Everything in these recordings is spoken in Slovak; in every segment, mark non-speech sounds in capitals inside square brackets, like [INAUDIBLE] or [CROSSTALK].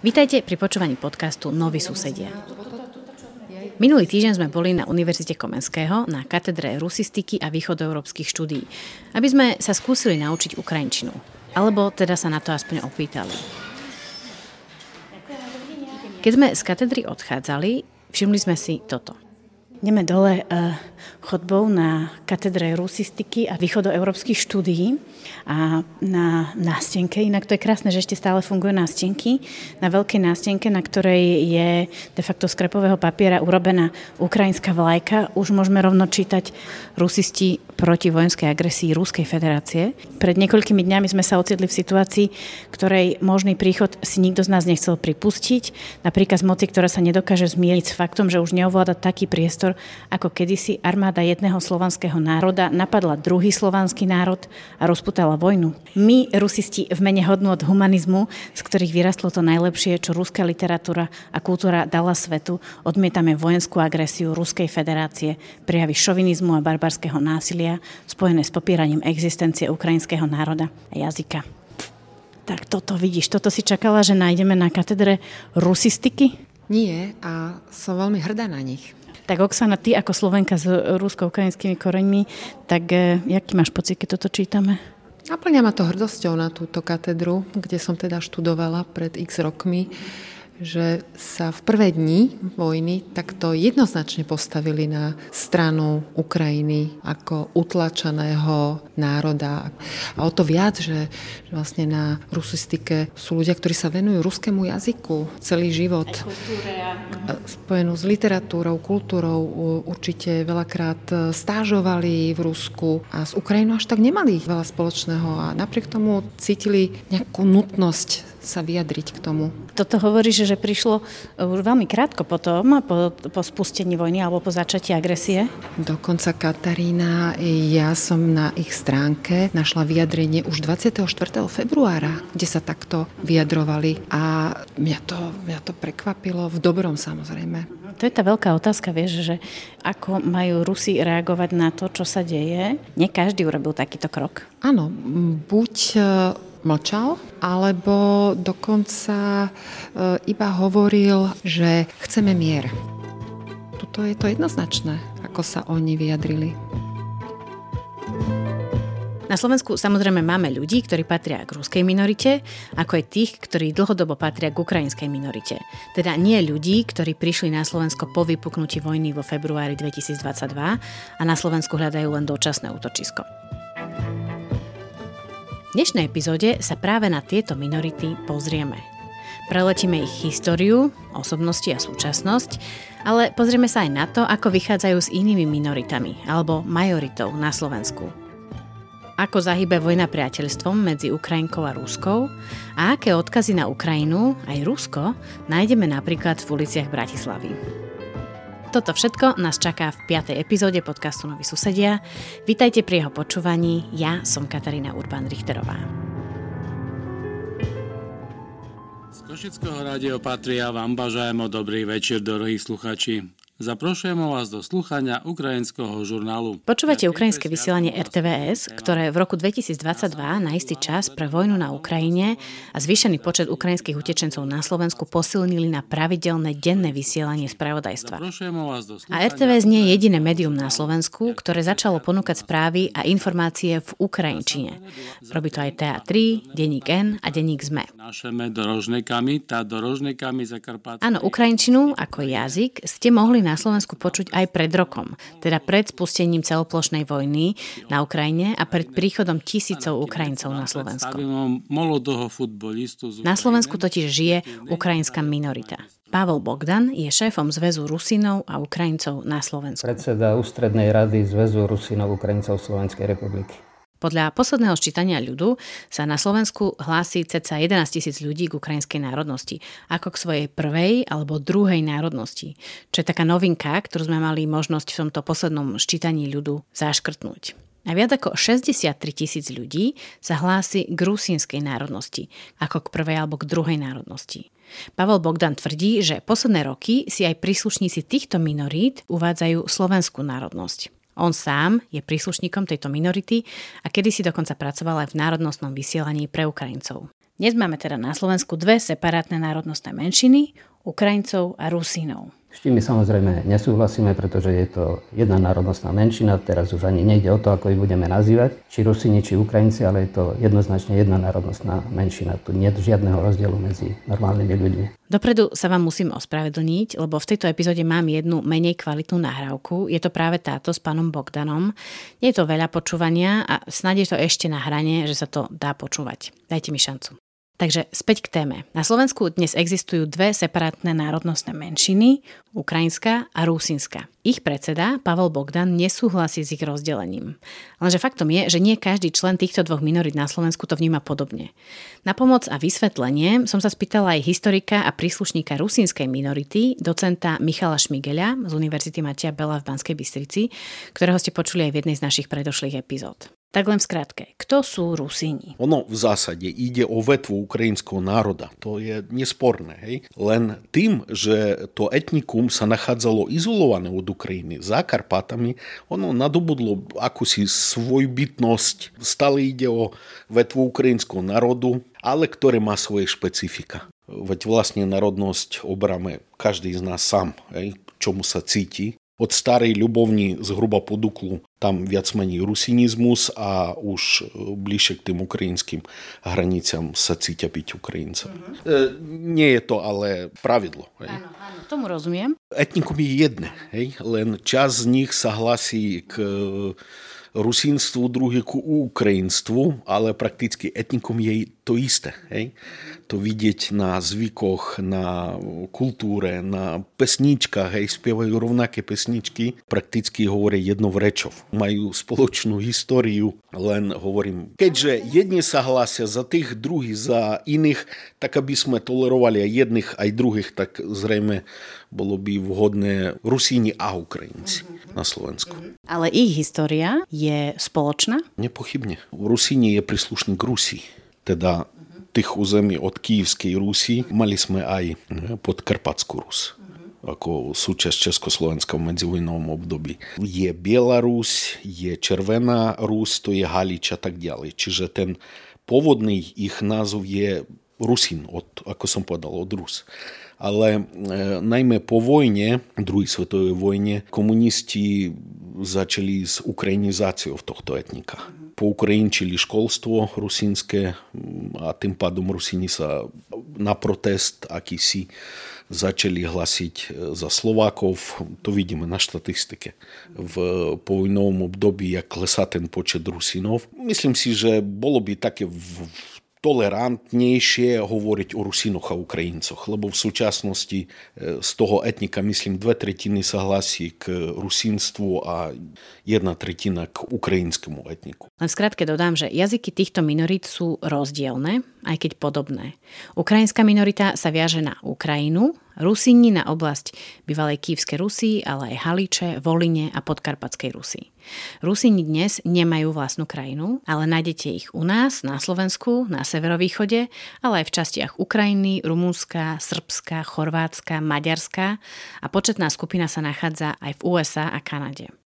Vítajte pri počúvaní podcastu Noví susedia. Minulý týždeň sme boli na Univerzite Komenského na katedre rusistiky a východoeurópskych štúdií, aby sme sa skúsili naučiť ukrajinčinu. Alebo teda sa na to aspoň opýtali. Keď sme z katedry odchádzali, všimli sme si toto. Ideme dole uh, chodbou na katedre rusistiky a východoeurópskych štúdií a na nástenke, inak to je krásne, že ešte stále fungujú nástenky, na veľkej nástenke, na ktorej je de facto z krepového papiera urobená ukrajinská vlajka, už môžeme rovno čítať rusisti proti vojenskej agresii Ruskej federácie. Pred niekoľkými dňami sme sa ocitli v situácii, ktorej možný príchod si nikto z nás nechcel pripustiť. Napríklad z moci, ktorá sa nedokáže zmieriť s faktom, že už neovláda taký priestor, ako kedysi armáda jedného slovanského národa napadla druhý slovanský národ a rozputala vojnu. My, rusisti, v mene hodnú od humanizmu, z ktorých vyrastlo to najlepšie, čo ruská literatúra a kultúra dala svetu, odmietame vojenskú agresiu Ruskej federácie, prijavy šovinizmu a barbarského násilia spojené s popieraním existencie ukrajinského národa a jazyka. Tak toto vidíš, toto si čakala, že nájdeme na katedre rusistiky? Nie a som veľmi hrdá na nich. Tak Oksana, ty ako Slovenka s rusko-ukrajinskými koreňmi, tak e, jaký máš pocit, keď toto čítame? Naplňa ma to hrdosťou na túto katedru, kde som teda študovala pred x rokmi že sa v prvé dni vojny takto jednoznačne postavili na stranu Ukrajiny ako utlačeného národa. A o to viac, že vlastne na rusistike sú ľudia, ktorí sa venujú ruskému jazyku celý život. Spojenú s literatúrou, kultúrou, určite veľakrát stážovali v Rusku a s Ukrajinou až tak nemali veľa spoločného a napriek tomu cítili nejakú nutnosť sa vyjadriť k tomu. Toto hovorí, že, že prišlo už veľmi krátko potom, po, po spustení vojny alebo po začatí agresie? Dokonca Katarína, ja som na ich stránke našla vyjadrenie už 24. februára, kde sa takto vyjadrovali a mňa to, mňa to prekvapilo v dobrom samozrejme. To je tá veľká otázka, vieš, že ako majú Rusi reagovať na to, čo sa deje. Nie každý urobil takýto krok. Áno, buď mlčal, alebo dokonca e, iba hovoril, že chceme mier. Tuto je to jednoznačné, ako sa oni vyjadrili. Na Slovensku samozrejme máme ľudí, ktorí patria k ruskej minorite, ako aj tých, ktorí dlhodobo patria k ukrajinskej minorite. Teda nie ľudí, ktorí prišli na Slovensko po vypuknutí vojny vo februári 2022 a na Slovensku hľadajú len dočasné útočisko. Dnešnej epizóde sa práve na tieto minority pozrieme. Preletíme ich históriu, osobnosti a súčasnosť, ale pozrieme sa aj na to, ako vychádzajú s inými minoritami alebo majoritou na Slovensku. Ako zahybe vojna priateľstvom medzi Ukrajinkou a Ruskou a aké odkazy na Ukrajinu, aj Rusko, nájdeme napríklad v uliciach Bratislavy. Toto všetko nás čaká v 5. epizóde podcastu Noví susedia. Vítajte pri jeho počúvaní. Ja som Katarína Urban-Richterová. Z Košického rádio Patria vám bažajemo dobrý večer, drahí sluchači. Zaprošujeme vás do slúchania ukrajinského žurnálu. Počúvate ukrajinské vysielanie RTVS, ktoré v roku 2022 na istý čas pre vojnu na Ukrajine a zvýšený počet ukrajinských utečencov na Slovensku posilnili na pravidelné denné vysielanie spravodajstva. A RTVS nie je jediné médium na Slovensku, ktoré začalo ponúkať správy a informácie v Ukrajinčine. Robí to aj TA3, Denník N a Denník ZME. Áno, Ukrajinčinu ako jazyk ste mohli na Slovensku počuť aj pred rokom, teda pred spustením celoplošnej vojny na Ukrajine a pred príchodom tisícov Ukrajincov na Slovensko. Na Slovensku totiž žije ukrajinská minorita. Pavel Bogdan je šéfom Zväzu Rusinov a Ukrajincov na Slovensku. Predseda ústrednej rady Zväzu Rusinov Ukrajincov Slovenskej republiky. Podľa posledného ščítania ľudu sa na Slovensku hlási cca 11 tisíc ľudí k ukrajinskej národnosti, ako k svojej prvej alebo druhej národnosti, čo je taká novinka, ktorú sme mali možnosť v tomto poslednom ščítaní ľudu zaškrtnúť. A viac ako 63 tisíc ľudí sa hlási k rusínskej národnosti, ako k prvej alebo k druhej národnosti. Pavel Bogdan tvrdí, že posledné roky si aj príslušníci týchto minorít uvádzajú slovenskú národnosť. On sám je príslušníkom tejto minority a kedysi dokonca pracoval aj v národnostnom vysielaní pre Ukrajincov. Dnes máme teda na Slovensku dve separátne národnostné menšiny, Ukrajincov a Rusínov. S tým my samozrejme nesúhlasíme, pretože je to jedna národnostná menšina, teraz už ani nejde o to, ako ich budeme nazývať, či Rusini, či Ukrajinci, ale je to jednoznačne jedna národnostná menšina. Tu nie je žiadneho rozdielu medzi normálnymi ľuďmi. Dopredu sa vám musím ospravedlniť, lebo v tejto epizóde mám jednu menej kvalitnú nahrávku. Je to práve táto s pánom Bogdanom. Nie je to veľa počúvania a snad je to ešte na hrane, že sa to dá počúvať. Dajte mi šancu. Takže späť k téme. Na Slovensku dnes existujú dve separátne národnostné menšiny, ukrajinská a rusínska. Ich predseda, Pavel Bogdan, nesúhlasí s ich rozdelením. Lenže faktom je, že nie každý člen týchto dvoch minorít na Slovensku to vníma podobne. Na pomoc a vysvetlenie som sa spýtala aj historika a príslušníka rusínskej minority, docenta Michala Šmigeľa z Univerzity Matia Bela v Banskej Bystrici, ktorého ste počuli aj v jednej z našich predošlých epizód. Tak len v skratke, kto sú Rusíni? Ono v zásade ide o vetvu ukrajinského národa. To je nesporné. Hej? Len tým, že to etnikum sa nachádzalo izolované od Ukrajiny za Karpatami, ono nadobudlo akúsi svojbytnosť. Stále ide o vetvu ukrajinského národu, ale ktoré má svoje špecifika. Veď vlastne národnosť obráme každý z nás sám, hej? čomu sa cíti od starej ľubovni zhruba po Duklu tam viac menej rusinizmus a už e, bližšie k tým ukrajinským hraniciam sa cítia byť Ukrajincom. Mm-hmm. E, nie je to ale pravidlo. Hej. Áno, áno, tomu rozumiem. Etnikum je jedné, hej? len čas z nich sa hlasí k rusínstvu, druhý ku to isté. Hej? To vidieť na zvykoch, na kultúre, na pesničkách, hej, spievajú rovnaké pesničky, prakticky hovoria jednou rečou. Majú spoločnú históriu, len hovorím, keďže jedni sa hlásia za tých, druhí za iných, tak aby sme tolerovali aj jedných, aj druhých, tak zrejme bolo by vhodné Rusíni a Ukrajinci na Slovensku. Ale ich história je spoločná? Nepochybne. Rusíni je príslušník Rusí, teda tých území od Kývskej Rusy mali sme aj podkarpatskú Rus ako súčasť Československa v medzivojnovom období. Je Bielorus, je Červená Rus, to je Halič a tak ďalej. Čiže ten pôvodný ich názov je Rusin, od, ako som povedal, od Rus. Ale e, najmä po vojne, druhej svetovej vojne, komunisti začali s ukrajinizáciou tohto etnika poukrajinčili školstvo rusínske a tým pádom Rusíni sa na protest akýsi začali hlasiť e, za Slovákov. To vidíme na štatistike. V povojnovom období, jak klesá ten počet Rusinov. Myslím si, že bolo by také v tolerantnejšie hovoriť o Rusinoch a Ukrajincoch, lebo v súčasnosti e, z toho etnika, myslím, dve tretiny sa hlasí k rusínstvu a jedna tretina k ukrajinskému etniku. Len v skratke dodám, že jazyky týchto minorít sú rozdielne, aj keď podobné. Ukrajinská minorita sa viaže na Ukrajinu, Rusíni na oblasť bývalej Kývskej Rusy, ale aj Haliče, Voline a Podkarpatskej Rusy. Rusíni dnes nemajú vlastnú krajinu, ale nájdete ich u nás, na Slovensku, na severovýchode, ale aj v častiach Ukrajiny, Rumúnska, Srbska, Chorvátska, Maďarska a početná skupina sa nachádza aj v USA a Kanade.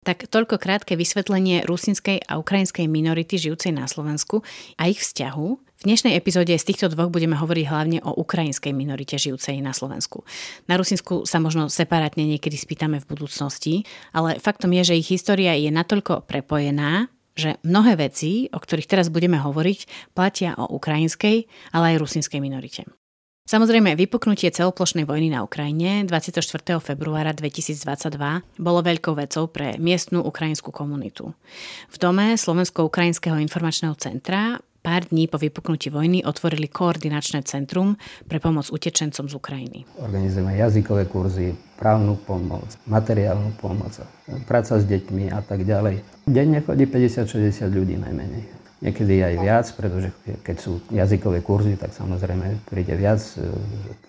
Tak toľko krátke vysvetlenie rusinskej a ukrajinskej minority žijúcej na Slovensku a ich vzťahu. V dnešnej epizóde z týchto dvoch budeme hovoriť hlavne o ukrajinskej minorite žijúcej na Slovensku. Na Rusinsku sa možno separátne niekedy spýtame v budúcnosti, ale faktom je, že ich história je natoľko prepojená, že mnohé veci, o ktorých teraz budeme hovoriť, platia o ukrajinskej, ale aj rusinskej minorite. Samozrejme, vypuknutie celoplošnej vojny na Ukrajine 24. februára 2022 bolo veľkou vecou pre miestnú ukrajinskú komunitu. V dome Slovensko-Ukrajinského informačného centra pár dní po vypuknutí vojny otvorili koordinačné centrum pre pomoc utečencom z Ukrajiny. Organizujeme jazykové kurzy, právnu pomoc, materiálnu pomoc, práca s deťmi a tak ďalej. Denne chodí 50-60 ľudí najmenej niekedy aj viac, pretože keď sú jazykové kurzy, tak samozrejme príde viac.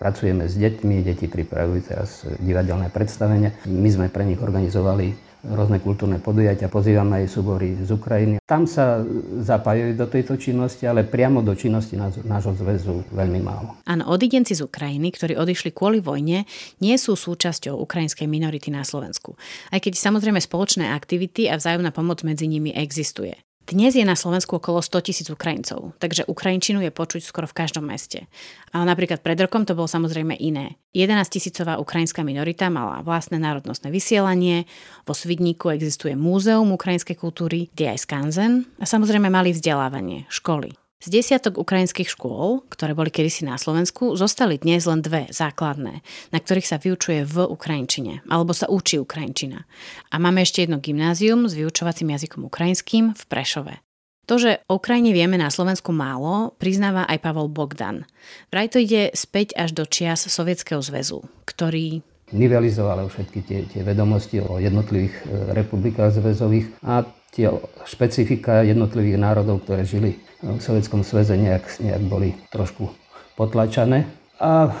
Pracujeme s deťmi, deti pripravujú teraz divadelné predstavenie. My sme pre nich organizovali rôzne kultúrne podujatia, pozývam aj súbory z Ukrajiny. Tam sa zapájajú do tejto činnosti, ale priamo do činnosti nášho zväzu veľmi málo. Áno, odidenci z Ukrajiny, ktorí odišli kvôli vojne, nie sú súčasťou ukrajinskej minority na Slovensku. Aj keď samozrejme spoločné aktivity a vzájomná pomoc medzi nimi existuje. Dnes je na Slovensku okolo 100 tisíc Ukrajincov, takže Ukrajinčinu je počuť skoro v každom meste. Ale napríklad pred rokom to bolo samozrejme iné. 11 tisícová ukrajinská minorita mala vlastné národnostné vysielanie, vo Svidníku existuje múzeum ukrajinskej kultúry, kde aj skanzen a samozrejme mali vzdelávanie, školy. Z desiatok ukrajinských škôl, ktoré boli kedysi na Slovensku, zostali dnes len dve základné, na ktorých sa vyučuje v Ukrajinčine, alebo sa učí Ukrajinčina. A máme ešte jedno gymnázium s vyučovacím jazykom ukrajinským v Prešove. To, že o Ukrajine vieme na Slovensku málo, priznáva aj Pavol Bogdan. Vraj to ide späť až do čias Sovietskeho zväzu, ktorý nivelizoval všetky tie, tie vedomosti o jednotlivých e, republikách zväzových a tie špecifika jednotlivých národov, ktoré žili v Sovjetskom sveze nejak, nejak boli trošku potlačané. A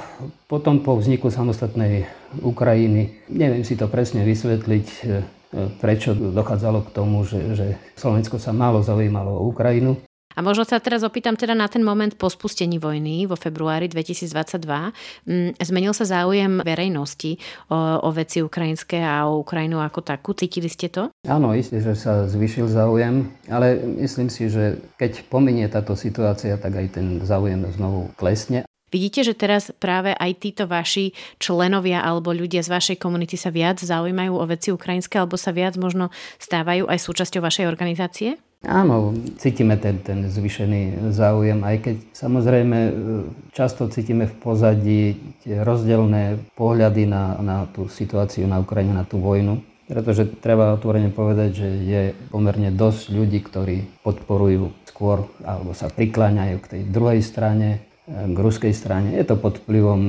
potom po vzniku samostatnej Ukrajiny, neviem si to presne vysvetliť, e, prečo dochádzalo k tomu, že, že Slovensko sa málo zaujímalo o Ukrajinu. A možno sa teraz opýtam teda na ten moment po spustení vojny vo februári 2022. Mm, zmenil sa záujem verejnosti o, o veci ukrajinské a o Ukrajinu ako takú? Cítili ste to? Áno, isté, že sa zvyšil záujem, ale myslím si, že keď pominie táto situácia, tak aj ten záujem znovu klesne. Vidíte, že teraz práve aj títo vaši členovia alebo ľudia z vašej komunity sa viac zaujímajú o veci ukrajinské alebo sa viac možno stávajú aj súčasťou vašej organizácie? Áno, cítime ten, ten zvyšený záujem, aj keď samozrejme e, často cítime v pozadí rozdielne pohľady na, na tú situáciu na Ukrajine, na tú vojnu. Pretože treba otvorene povedať, že je pomerne dosť ľudí, ktorí podporujú skôr alebo sa prikláňajú k tej druhej strane, e, k ruskej strane. Je to pod vplyvom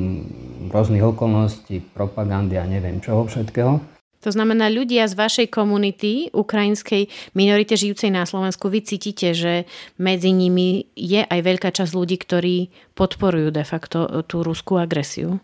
rôznych okolností, propagandy a neviem čoho všetkého. To znamená, ľudia z vašej komunity, ukrajinskej minorite žijúcej na Slovensku, vy cítite, že medzi nimi je aj veľká časť ľudí, ktorí podporujú de facto tú ruskú agresiu?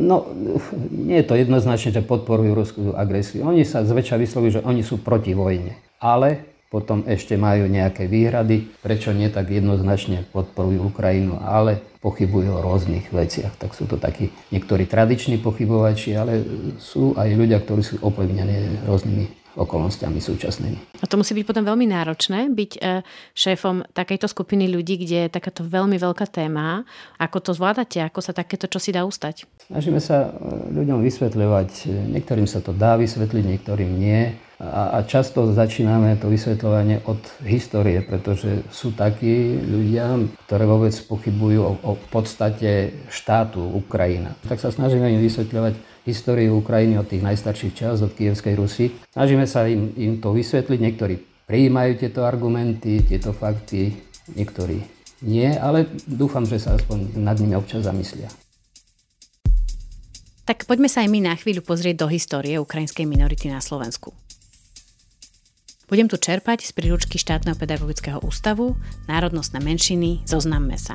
No, [LAUGHS] nie je to jednoznačne, že podporujú ruskú agresiu. Oni sa zväčša vyslovujú, že oni sú proti vojne. Ale potom ešte majú nejaké výhrady, prečo nie tak jednoznačne podporujú Ukrajinu, ale pochybujú o rôznych veciach. Tak sú to takí niektorí tradiční pochybovači, ale sú aj ľudia, ktorí sú ovplyvnení rôznymi okolnostiami súčasnými. A to musí byť potom veľmi náročné, byť e, šéfom takejto skupiny ľudí, kde je takáto veľmi veľká téma. Ako to zvládate? Ako sa takéto čo si dá ustať? Snažíme sa e, ľuďom vysvetľovať. Niektorým sa to dá vysvetliť, niektorým nie. A, a často začíname to vysvetľovanie od histórie, pretože sú takí ľudia, ktoré vôbec pochybujú o, o podstate štátu Ukrajina. Tak sa snažíme im vysvetľovať históriu Ukrajiny od tých najstarších čas, od Kievskej Rusy. Snažíme sa im, im to vysvetliť. Niektorí prijímajú tieto argumenty, tieto fakty, niektorí nie, ale dúfam, že sa aspoň nad nimi občas zamyslia. Tak poďme sa aj my na chvíľu pozrieť do histórie ukrajinskej minority na Slovensku. Budem tu čerpať z príručky štátneho pedagogického ústavu Národnostné menšiny Zoznamme sa.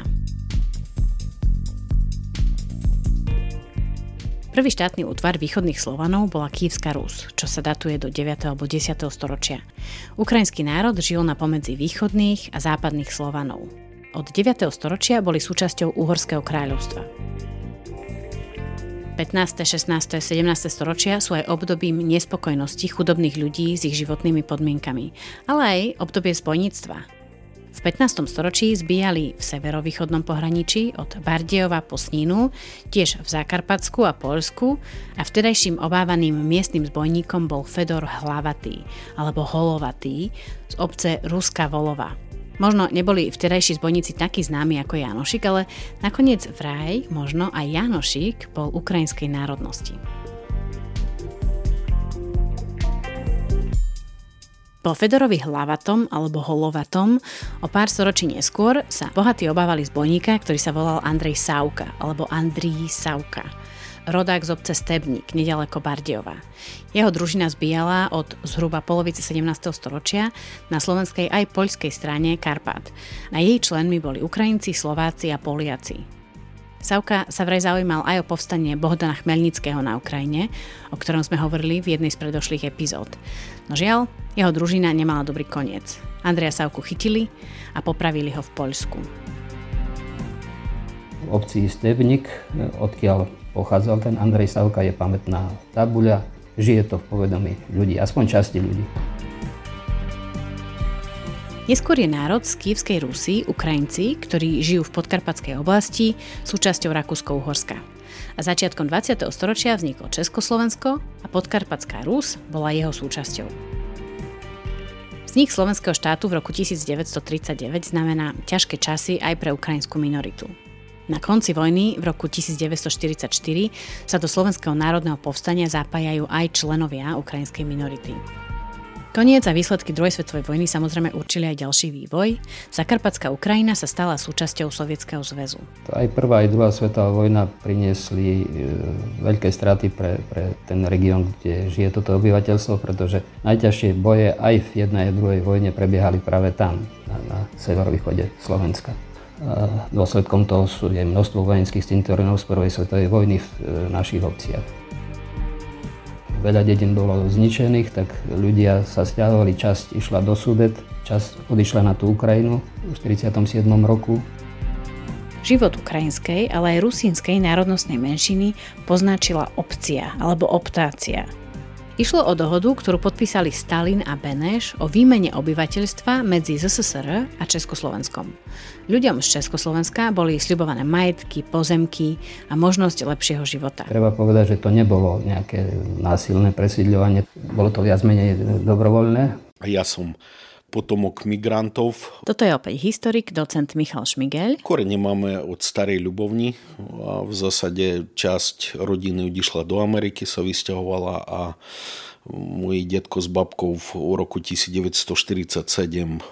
Prvý štátny útvar východných Slovanov bola Kývska Rus, čo sa datuje do 9. alebo 10. storočia. Ukrajinský národ žil na pomedzi východných a západných Slovanov. Od 9. storočia boli súčasťou Uhorského kráľovstva. 15., 16., 17. storočia sú aj obdobím nespokojnosti chudobných ľudí s ich životnými podmienkami, ale aj obdobie spojníctva, v 15. storočí zbíjali v severovýchodnom pohraničí od Bardiova po Snínu, tiež v Zakarpatsku a Polsku a vtedajším obávaným miestnym zbojníkom bol Fedor Hlavatý alebo Holovatý z obce Ruska Volova. Možno neboli vtedajší zbojníci takí známi ako Janošik, ale nakoniec vraj možno aj Janošik bol ukrajinskej národnosti. Po Fedorovi hlavatom alebo holovatom o pár storočí neskôr sa bohatí obávali zbojníka, ktorý sa volal Andrej Sauka alebo Andrii Sauka rodák z obce Stebník, nedaleko Bardiova. Jeho družina zbíjala od zhruba polovice 17. storočia na slovenskej aj poľskej strane Karpát. Na jej členmi boli Ukrajinci, Slováci a Poliaci. Savka sa vraj zaujímal aj o povstanie Bohdana Chmelnického na Ukrajine, o ktorom sme hovorili v jednej z predošlých epizód. No žiaľ, jeho družina nemala dobrý koniec. Andreja Savku chytili a popravili ho v Poľsku. V obci Stevnik, odkiaľ pochádzal ten Andrej Savka, je pamätná tabuľa. Žije to v povedomí ľudí, aspoň časti ľudí. Neskôr je národ z Kievskej Rusy, Ukrajinci, ktorí žijú v podkarpatskej oblasti, súčasťou Rakúsko-Uhorska. A začiatkom 20. storočia vzniklo Československo a podkarpatská Rus bola jeho súčasťou. Vznik slovenského štátu v roku 1939 znamená ťažké časy aj pre ukrajinskú minoritu. Na konci vojny v roku 1944 sa do Slovenského národného povstania zapájajú aj členovia ukrajinskej minority. Koniec a výsledky druhej svetovej vojny samozrejme určili aj ďalší vývoj. Zakarpatská Ukrajina sa stala súčasťou Sovietskeho zväzu. Aj prvá, aj druhá svetová vojna priniesli e, veľké straty pre, pre ten región, kde žije toto obyvateľstvo, pretože najťažšie boje aj v jednej a druhej vojne prebiehali práve tam, na, na severovýchode Slovenska. Dôsledkom toho sú je množstvo vojenských cintorinov z prvej svetovej vojny v e, našich obciach veľa dedín bolo zničených, tak ľudia sa stiahovali, časť išla do Sudet, časť odišla na tú Ukrajinu v 47. roku. Život ukrajinskej, ale aj rusínskej národnostnej menšiny poznačila opcia alebo optácia. Išlo o dohodu, ktorú podpísali Stalin a Beneš o výmene obyvateľstva medzi ZSSR a Československom. Ľuďom z Československa boli sľubované majetky, pozemky a možnosť lepšieho života. Treba povedať, že to nebolo nejaké násilné presídľovanie, bolo to viac menej dobrovoľné. Ja som potomok migrantov. Toto je opäť historik, docent Michal Šmigel. Korene máme od starej ľubovni a v zásade časť rodiny odišla do Ameriky, sa vysťahovala a Moji detko s babkou v roku 1947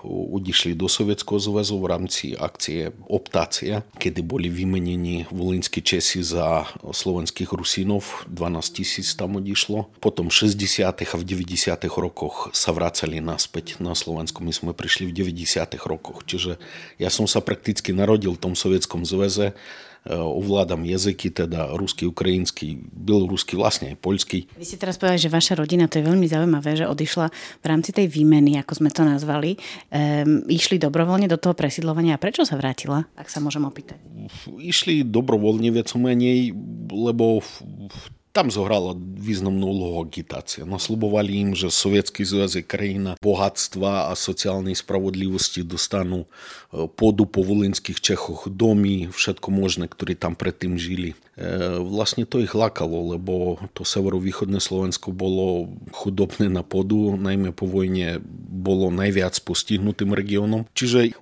odišli do Sovietského zväzu v rámci akcie Optácia, kedy boli vymenení volinskí Česi za slovenských Rusínov. 12 tisíc tam odišlo. Potom v 60. a v 90. rokoch sa vracali naspäť na Slovensku. My sme prišli v 90. rokoch. Čiže ja som sa prakticky narodil v tom Sovietskom zväze ovládam jazyky, teda rusky, ukrajinský, bielorusky, vlastne aj poľský. Vy ste teraz povedali, že vaša rodina, to je veľmi zaujímavé, že odišla v rámci tej výmeny, ako sme to nazvali, um, išli dobrovoľne do toho presídlovania. A prečo sa vrátila, ak sa môžem opýtať? Išli dobrovoľne, viac menej, lebo tam zohrala významnú úlohu agitácia. Nasľubovali im, že Sovietský zväz je krajina bohatstva a sociálnej spravodlivosti, dostanú e, pôdu po volinských Čechoch, domy, všetko možné, ktorí tam predtým žili. E, vlastne to ich lákalo, lebo to severovýchodné Slovensko bolo chudobné na pôdu, najmä po vojne bolo najviac postihnutým regiónom, čiže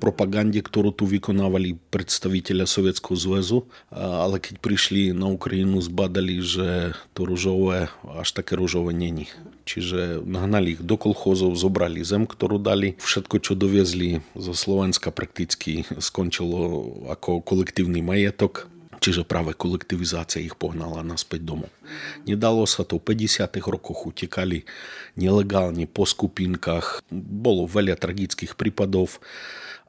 propagande, ktorú tu vykonávali predstaviteľa Sovietskeho zväzu, ale keď prišli na Ukrajinu, zbadali, že to rúžové až také rúžové není. Čiže nahnali ich do kolchozov, zobrali zem, ktorú dali. Všetko, čo doviezli zo Slovenska, prakticky skončilo ako kolektívny majetok čiže práve kolektivizácia ich pohnala naspäť domov. Nedalo sa to, v 50. rokoch utekali nelegálne po skupinkách, bolo veľa tragických prípadov,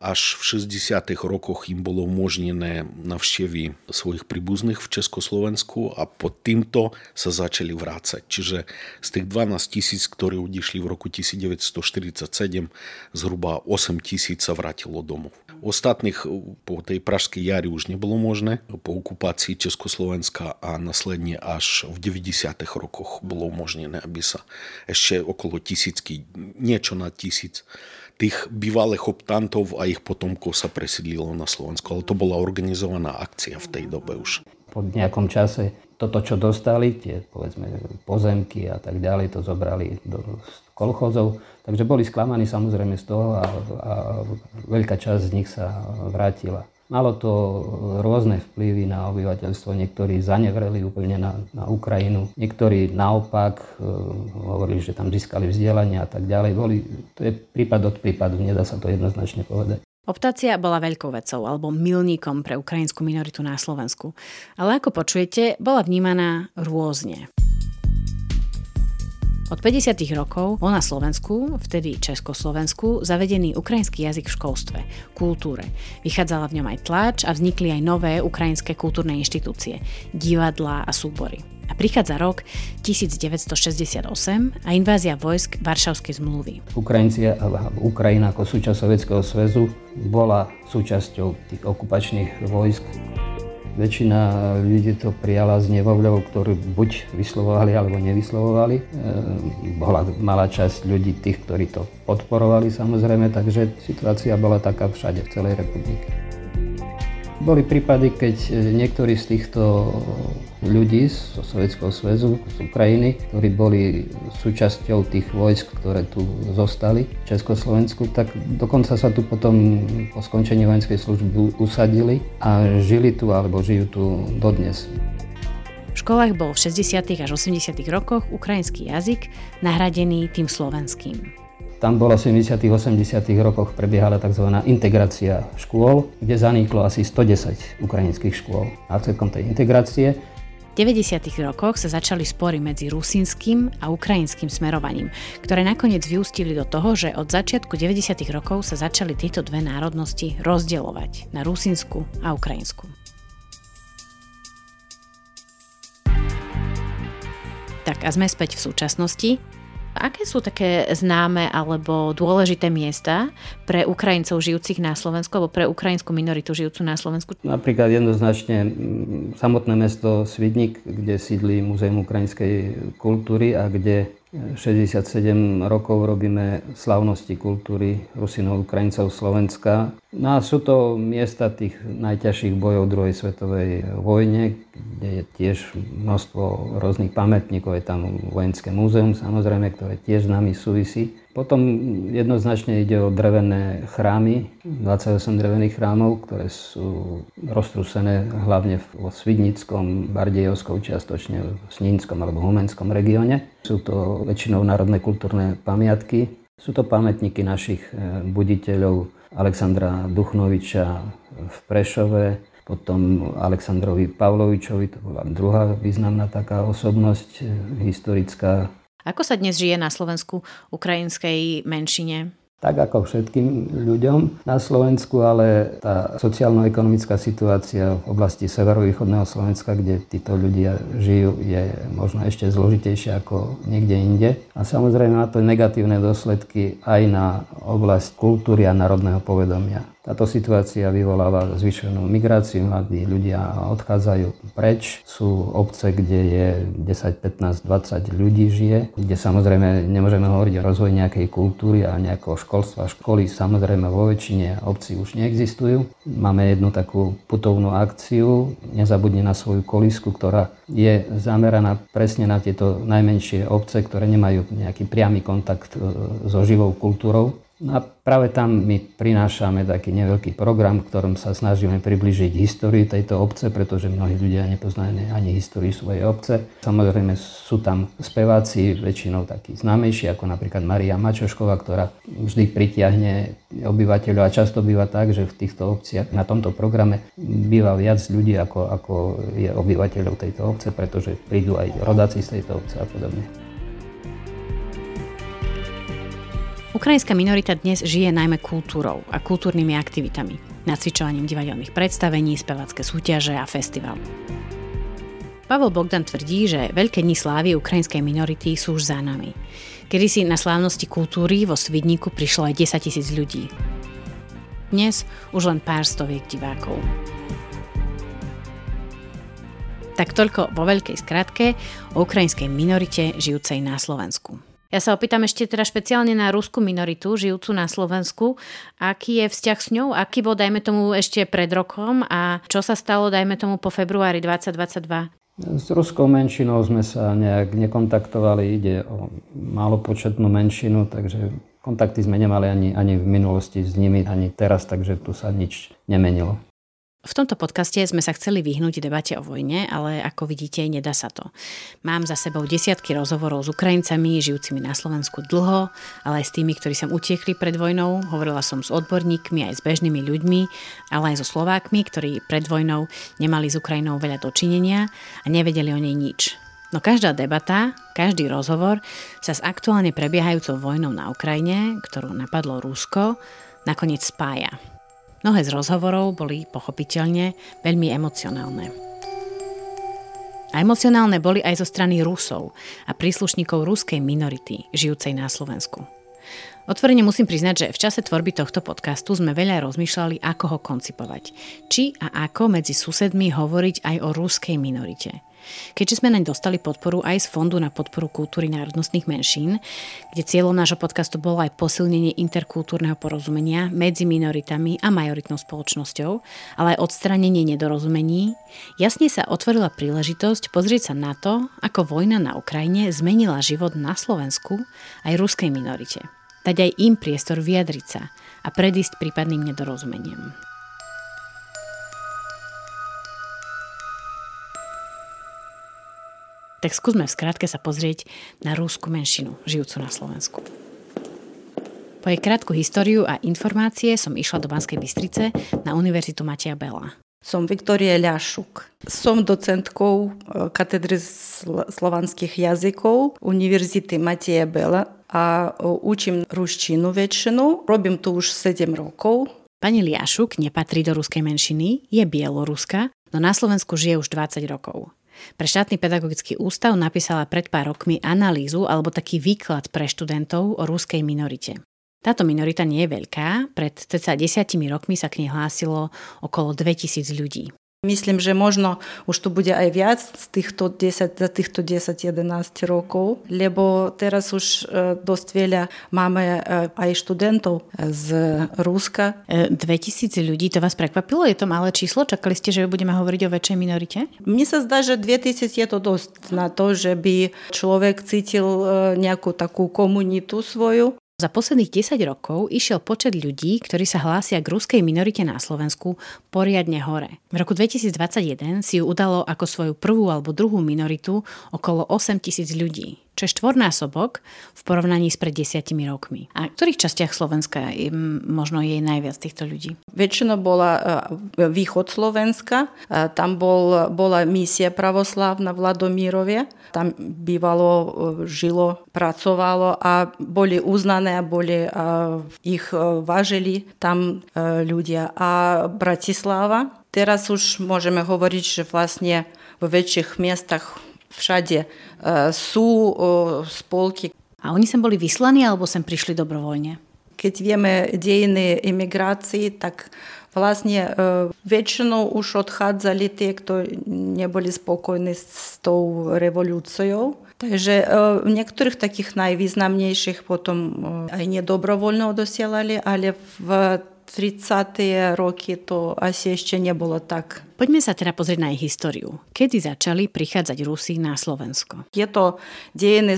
až v 60. rokoch im bolo umožnené navštevy svojich príbuzných v Československu a pod týmto sa začali vrácať. Čiže z tých 12 tisíc, ktorí odišli v roku 1947, zhruba 8 tisíc sa vrátilo domov. Ostatných po tej pražskej jari už nebolo možné. Po okupácii Československa a následne až v 90. rokoch bolo umožnené, aby sa ešte okolo tisícky, niečo na tisíc tých bývalých optantov a ich potomkov sa presídlilo na Slovensku. Ale to bola organizovaná akcia v tej dobe už. Po nejakom čase toto, čo dostali, tie povedzme pozemky a tak ďalej, to zobrali do kolchozov. Takže boli sklamaní samozrejme z toho a, a veľká časť z nich sa vrátila. Malo to rôzne vplyvy na obyvateľstvo. Niektorí zanevreli úplne na, na Ukrajinu, niektorí naopak e, hovorili, že tam získali vzdelanie a tak ďalej. Boli, to je prípad od prípadu, nedá sa to jednoznačne povedať. Optácia bola veľkou vecou alebo milníkom pre ukrajinskú minoritu na Slovensku. Ale ako počujete, bola vnímaná rôzne. Od 50. rokov bol na Slovensku, vtedy Československu, zavedený ukrajinský jazyk v školstve, kultúre. Vychádzala v ňom aj tlač a vznikli aj nové ukrajinské kultúrne inštitúcie, divadlá a súbory. A prichádza rok 1968 a invázia vojsk Varšavskej zmluvy. Ukrajinci, Ukrajina ako súčasť Sovietskeho zväzu bola súčasťou tých okupačných vojsk Väčšina ľudí to prijala s nevovľou, ktorú buď vyslovovali alebo nevyslovovali. E, bola malá časť ľudí tých, ktorí to podporovali samozrejme, takže situácia bola taká všade v celej republike. Boli prípady, keď niektorí z týchto ľudí zo Sovjetského zväzu, z Ukrajiny, ktorí boli súčasťou tých vojsk, ktoré tu zostali v Československu, tak dokonca sa tu potom po skončení vojenskej služby usadili a žili tu alebo žijú tu dodnes. V školách bol v 60. až 80. rokoch ukrajinský jazyk nahradený tým slovenským. Tam bola v 70. 80. rokoch prebiehala tzv. integrácia škôl, kde zaniklo asi 110 ukrajinských škôl. A celkom tej integrácie 90. rokoch sa začali spory medzi rusínskym a ukrajinským smerovaním, ktoré nakoniec vyústili do toho, že od začiatku 90. rokov sa začali tieto dve národnosti rozdielovať na rusínsku a ukrajinsku. Tak a sme späť v súčasnosti. Aké sú také známe alebo dôležité miesta pre Ukrajincov žijúcich na Slovensku alebo pre ukrajinskú minoritu žijúcu na Slovensku? Napríklad jednoznačne samotné mesto Svidník, kde sídli Múzeum ukrajinskej kultúry a kde 67 rokov robíme slavnosti kultúry Rusinov, Ukrajincov, Slovenska. No a sú to miesta tých najťažších bojov druhej svetovej vojne, kde je tiež množstvo rôznych pamätníkov. Je tam vojenské múzeum samozrejme, ktoré tiež s nami súvisí. Potom jednoznačne ide o drevené chrámy, 28 drevených chrámov, ktoré sú roztrúsené hlavne vo Svidnickom, Bardejovskom, čiastočne v Snínskom alebo Humenskom regióne. Sú to väčšinou národné kultúrne pamiatky. Sú to pamätníky našich e, buditeľov Alexandra Duchnoviča v Prešove, potom Aleksandrovi Pavlovičovi, to bola druhá významná taká osobnosť e, historická, ako sa dnes žije na Slovensku ukrajinskej menšine? tak ako všetkým ľuďom na Slovensku, ale tá sociálno-ekonomická situácia v oblasti severovýchodného Slovenska, kde títo ľudia žijú, je možno ešte zložitejšia ako niekde inde. A samozrejme má to negatívne dôsledky aj na oblasť kultúry a národného povedomia. Táto situácia vyvoláva zvyšenú migráciu, mladí ľudia odchádzajú preč. Sú obce, kde je 10, 15, 20 ľudí žije, kde samozrejme nemôžeme hovoriť o rozvoji nejakej kultúry a nejakého školstva. Školy samozrejme vo väčšine obcí už neexistujú. Máme jednu takú putovnú akciu, nezabudne na svoju kolisku, ktorá je zameraná presne na tieto najmenšie obce, ktoré nemajú nejaký priamy kontakt e, so živou kultúrou. No a práve tam my prinášame taký neveľký program, v ktorom sa snažíme približiť históriu tejto obce, pretože mnohí ľudia nepoznajú ani históriu svojej obce. Samozrejme sú tam speváci, väčšinou takí známejší, ako napríklad Maria Mačošková, ktorá vždy pritiahne obyvateľov a často býva tak, že v týchto obciach na tomto programe býva viac ľudí, ako, ako je obyvateľov tejto obce, pretože prídu aj rodáci z tejto obce a podobne. Ukrajinská minorita dnes žije najmä kultúrou a kultúrnymi aktivitami, nacvičovaním divadelných predstavení, spevacké súťaže a festival. Pavel Bogdan tvrdí, že veľké dni slávy ukrajinskej minority sú už za nami. Kedy si na slávnosti kultúry vo Svidníku prišlo aj 10 tisíc ľudí. Dnes už len pár stoviek divákov. Tak toľko vo veľkej skratke o ukrajinskej minorite žijúcej na Slovensku. Ja sa opýtam ešte teda špeciálne na ruskú minoritu, žijúcu na Slovensku. Aký je vzťah s ňou? Aký bol, dajme tomu, ešte pred rokom? A čo sa stalo, dajme tomu, po februári 2022? S ruskou menšinou sme sa nejak nekontaktovali, ide o málopočetnú menšinu, takže kontakty sme nemali ani, ani v minulosti s nimi, ani teraz, takže tu sa nič nemenilo. V tomto podcaste sme sa chceli vyhnúť debate o vojne, ale ako vidíte, nedá sa to. Mám za sebou desiatky rozhovorov s Ukrajincami, žijúcimi na Slovensku dlho, ale aj s tými, ktorí sem utiekli pred vojnou. Hovorila som s odborníkmi, aj s bežnými ľuďmi, ale aj so Slovákmi, ktorí pred vojnou nemali s Ukrajinou veľa dočinenia a nevedeli o nej nič. No každá debata, každý rozhovor sa s aktuálne prebiehajúcou vojnou na Ukrajine, ktorú napadlo Rusko, nakoniec spája. Mnohé z rozhovorov boli pochopiteľne veľmi emocionálne. A emocionálne boli aj zo strany Rusov a príslušníkov ruskej minority žijúcej na Slovensku. Otvorene musím priznať, že v čase tvorby tohto podcastu sme veľa rozmýšľali, ako ho koncipovať. Či a ako medzi susedmi hovoriť aj o rúskej minorite. Keďže sme naň dostali podporu aj z Fondu na podporu kultúry národnostných menšín, kde cieľom nášho podcastu bolo aj posilnenie interkultúrneho porozumenia medzi minoritami a majoritnou spoločnosťou, ale aj odstranenie nedorozumení, jasne sa otvorila príležitosť pozrieť sa na to, ako vojna na Ukrajine zmenila život na Slovensku aj ruskej minorite dať aj im priestor vyjadriť sa a predísť prípadným nedorozumeniam. Tak skúsme v skratke sa pozrieť na rúsku menšinu, žijúcu na Slovensku. Po jej krátku históriu a informácie som išla do Banskej Bystrice na Univerzitu Matia Bela. Som Viktoria Ľašuk. Som docentkou e, katedry slovanských jazykov Univerzity Matija Bela a učím ruštinu väčšinu. Robím to už 7 rokov. Pani Liašuk nepatrí do ruskej menšiny, je bieloruska, no na Slovensku žije už 20 rokov. Pre štátny pedagogický ústav napísala pred pár rokmi analýzu alebo taký výklad pre študentov o ruskej minorite. Táto minorita nie je veľká, pred cca desiatimi rokmi sa k nej hlásilo okolo 2000 ľudí. Myslím, že možno už to bude aj viac z týchto 10, za týchto 10-11 rokov, lebo teraz už e, dosť veľa máme e, aj študentov z Ruska. 2000 e, ľudí, to vás prekvapilo? Je to malé číslo? Čakali ste, že budeme hovoriť o väčšej minorite? Mne sa zdá, že 2000 je to dosť na to, že by človek cítil nejakú takú komunitu svoju. Za posledných 10 rokov išiel počet ľudí, ktorí sa hlásia k ruskej minorite na Slovensku, poriadne hore. V roku 2021 si ju udalo ako svoju prvú alebo druhú minoritu okolo 8 tisíc ľudí čo je štvornásobok v porovnaní s pred desiatimi rokmi. A v ktorých častiach Slovenska je, možno je najviac týchto ľudí? Väčšina bola e, východ Slovenska, e, tam bol, bola misia pravoslávna v tam bývalo, e, žilo, pracovalo a boli uznané boli, ich vážili tam ľudia. A Bratislava, teraz už môžeme hovoriť, že vlastne vo väčších miestach všade sú spolky. A oni sem boli vyslaní alebo sem prišli dobrovoľne? Keď vieme dejiny emigrácii, tak vlastne väčšinou už odchádzali tie, kto neboli spokojní s tou revolúciou. Takže v niektorých takých najvýznamnejších potom aj nedobrovoľno odosielali, ale v 30. roky to asi ešte nebolo tak. Poďme sa teda pozrieť na ich históriu. Kedy začali prichádzať Rusi na Slovensko? Je to dejiny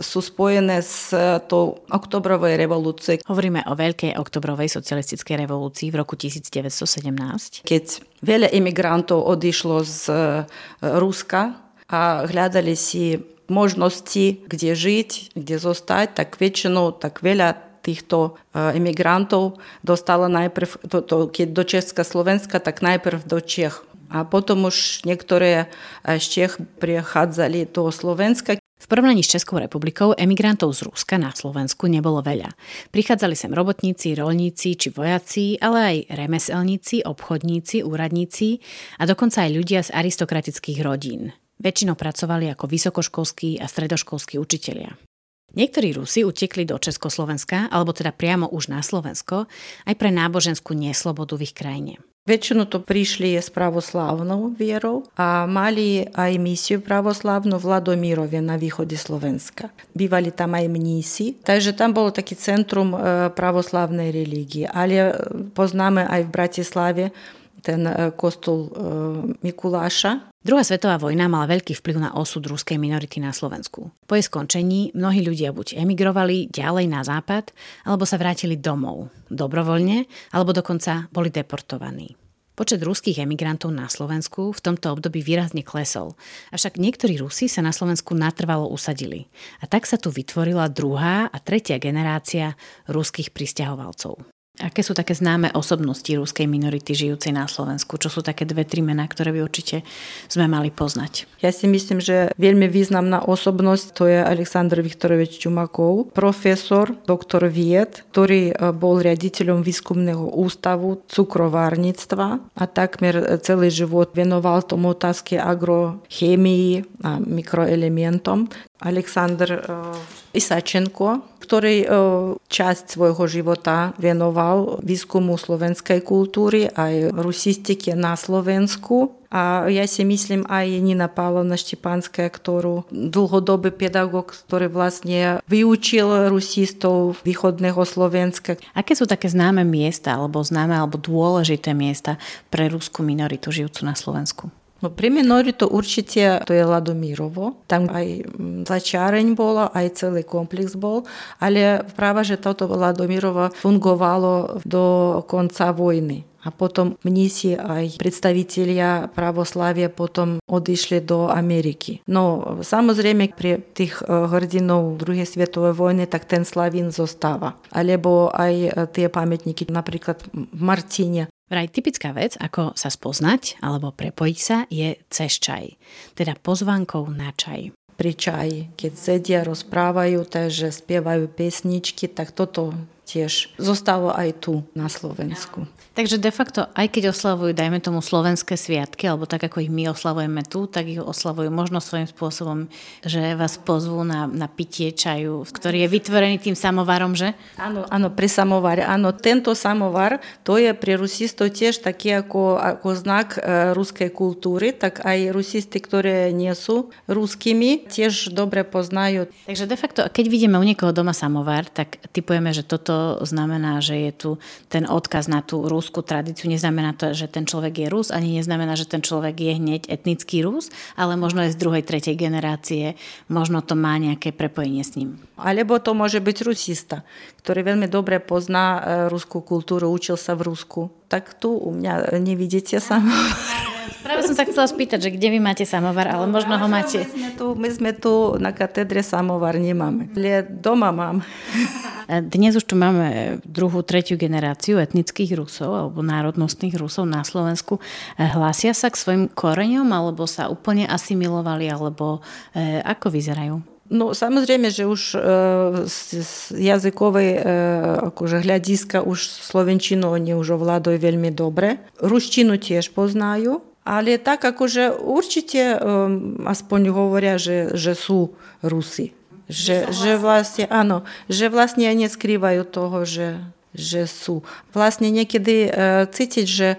sú spojené s tou oktobrovej revolúciou. Hovoríme o veľkej oktobrovej socialistickej revolúcii v roku 1917. Keď veľa imigrantov odišlo z e, Ruska a hľadali si možnosti, kde žiť, kde zostať, tak väčšinou tak veľa týchto emigrantov dostala najprv, to, to, keď do Česka, Slovenska, tak najprv do Čech. A potom už niektoré z Čech prichádzali do Slovenska. V porovnaní s Českou republikou emigrantov z Ruska na Slovensku nebolo veľa. Prichádzali sem robotníci, rolníci či vojaci, ale aj remeselníci, obchodníci, úradníci a dokonca aj ľudia z aristokratických rodín. Väčšinou pracovali ako vysokoškolskí a stredoškolskí učitelia. Niektorí Rusi utekli do Československa, alebo teda priamo už na Slovensko, aj pre náboženskú neslobodu v ich krajine. Väčšinu to prišli s pravoslávnou vierou a mali aj misiu pravoslávnu v Ladomírove na východe Slovenska. Bývali tam aj mnísi, takže tam bolo taký centrum e, pravoslávnej religii. Ale e, poznáme aj v Bratislave ten e, kostol Mikuláša, Druhá svetová vojna mala veľký vplyv na osud ruskej minority na Slovensku. Po jej skončení mnohí ľudia buď emigrovali ďalej na západ, alebo sa vrátili domov, dobrovoľne, alebo dokonca boli deportovaní. Počet ruských emigrantov na Slovensku v tomto období výrazne klesol, avšak niektorí Rusi sa na Slovensku natrvalo usadili a tak sa tu vytvorila druhá a tretia generácia ruských pristahovalcov. Aké sú také známe osobnosti ruskej minority žijúcej na Slovensku? Čo sú také dve, tri mená, ktoré by určite sme mali poznať? Ja si myslím, že veľmi významná osobnosť to je Aleksandr Viktorovič Čumakov, profesor, doktor vied, ktorý e, bol riaditeľom výskumného ústavu cukrovárnictva a takmer celý život venoval tomu otázke agrochémii a mikroelementom. Aleksandr Isačenko, ktorý časť svojho života venoval výskumu slovenskej kultúry aj rusistike na Slovensku. A ja si myslím aj Nina Pavlovna Štepánska, ktorú dlhodobý pedagóg, ktorý vlastne vyučil rusistov východného Slovenska. Aké sú také známe miesta, alebo známe, alebo dôležité miesta pre ruskú minoritu žijúcu na Slovensku? No, pri to určite to je Ladomírovo. Tam aj začáreň bola, aj celý komplex bol, ale práve, že toto Ladomírovo fungovalo do konca vojny. А потім Мнісі, а представителя православ'я потім одійшли до Америки. Ну, самозрейме, при тих э, гордінов Другої світової війни, так тен славін зостава. Або ай э, ті пам'ятники, наприклад, в Мартіні, Vraj typická vec, ako sa spoznať alebo prepojiť sa, je cez čaj, teda pozvankou na čaj. Pri čaji, keď sedia, rozprávajú, takže spievajú pesničky, tak toto tiež zostalo aj tu na Slovensku. Takže de facto, aj keď oslavujú, dajme tomu, slovenské sviatky, alebo tak, ako ich my oslavujeme tu, tak ich oslavujú možno svojím spôsobom, že vás pozvú na, na pitie čaju, ktorý je vytvorený tým samovarom, že? Áno, áno, pri samovare. Áno, tento samovar, to je pri rusistov tiež taký ako, ako znak e, ruskej kultúry, tak aj rusisti, ktoré nie sú ruskými, tiež dobre poznajú. Takže de facto, keď vidíme u niekoho doma samovar, tak typujeme, že toto znamená, že je tu ten odkaz na tú Rus ruskú tradíciu. Neznamená to, že ten človek je Rus, ani neznamená, že ten človek je hneď etnický Rus, ale možno je z druhej, tretej generácie, možno to má nejaké prepojenie s ním. Alebo to môže byť rusista, ktorý veľmi dobre pozná e, ruskú kultúru, učil sa v Rusku. Tak tu u mňa nevidíte samovar. [LAUGHS] Práve som sa chcela spýtať, že kde vy máte samovar, ale možno ho máte. My sme tu, my sme tu na katedre samovar nemáme. Ale doma mám. Dnes už tu máme druhú, tretiu generáciu etnických Rusov alebo národnostných Rusov na Slovensku. Hlásia sa k svojim koreňom alebo sa úplne asimilovali alebo e, ako vyzerajú? No samozrejme, že už e, z, z jazykovej e, akože hľadiska už slovenčinu oni už ovládajú veľmi dobre. Ruštinu tiež poznajú, ale tak akože určite e, aspoň hovoria, že, že sú Rusi. Že, že vlastne, áno, že vlastne neskrývajú toho, že, že sú. Vlastne niekedy e, cítiť, že e,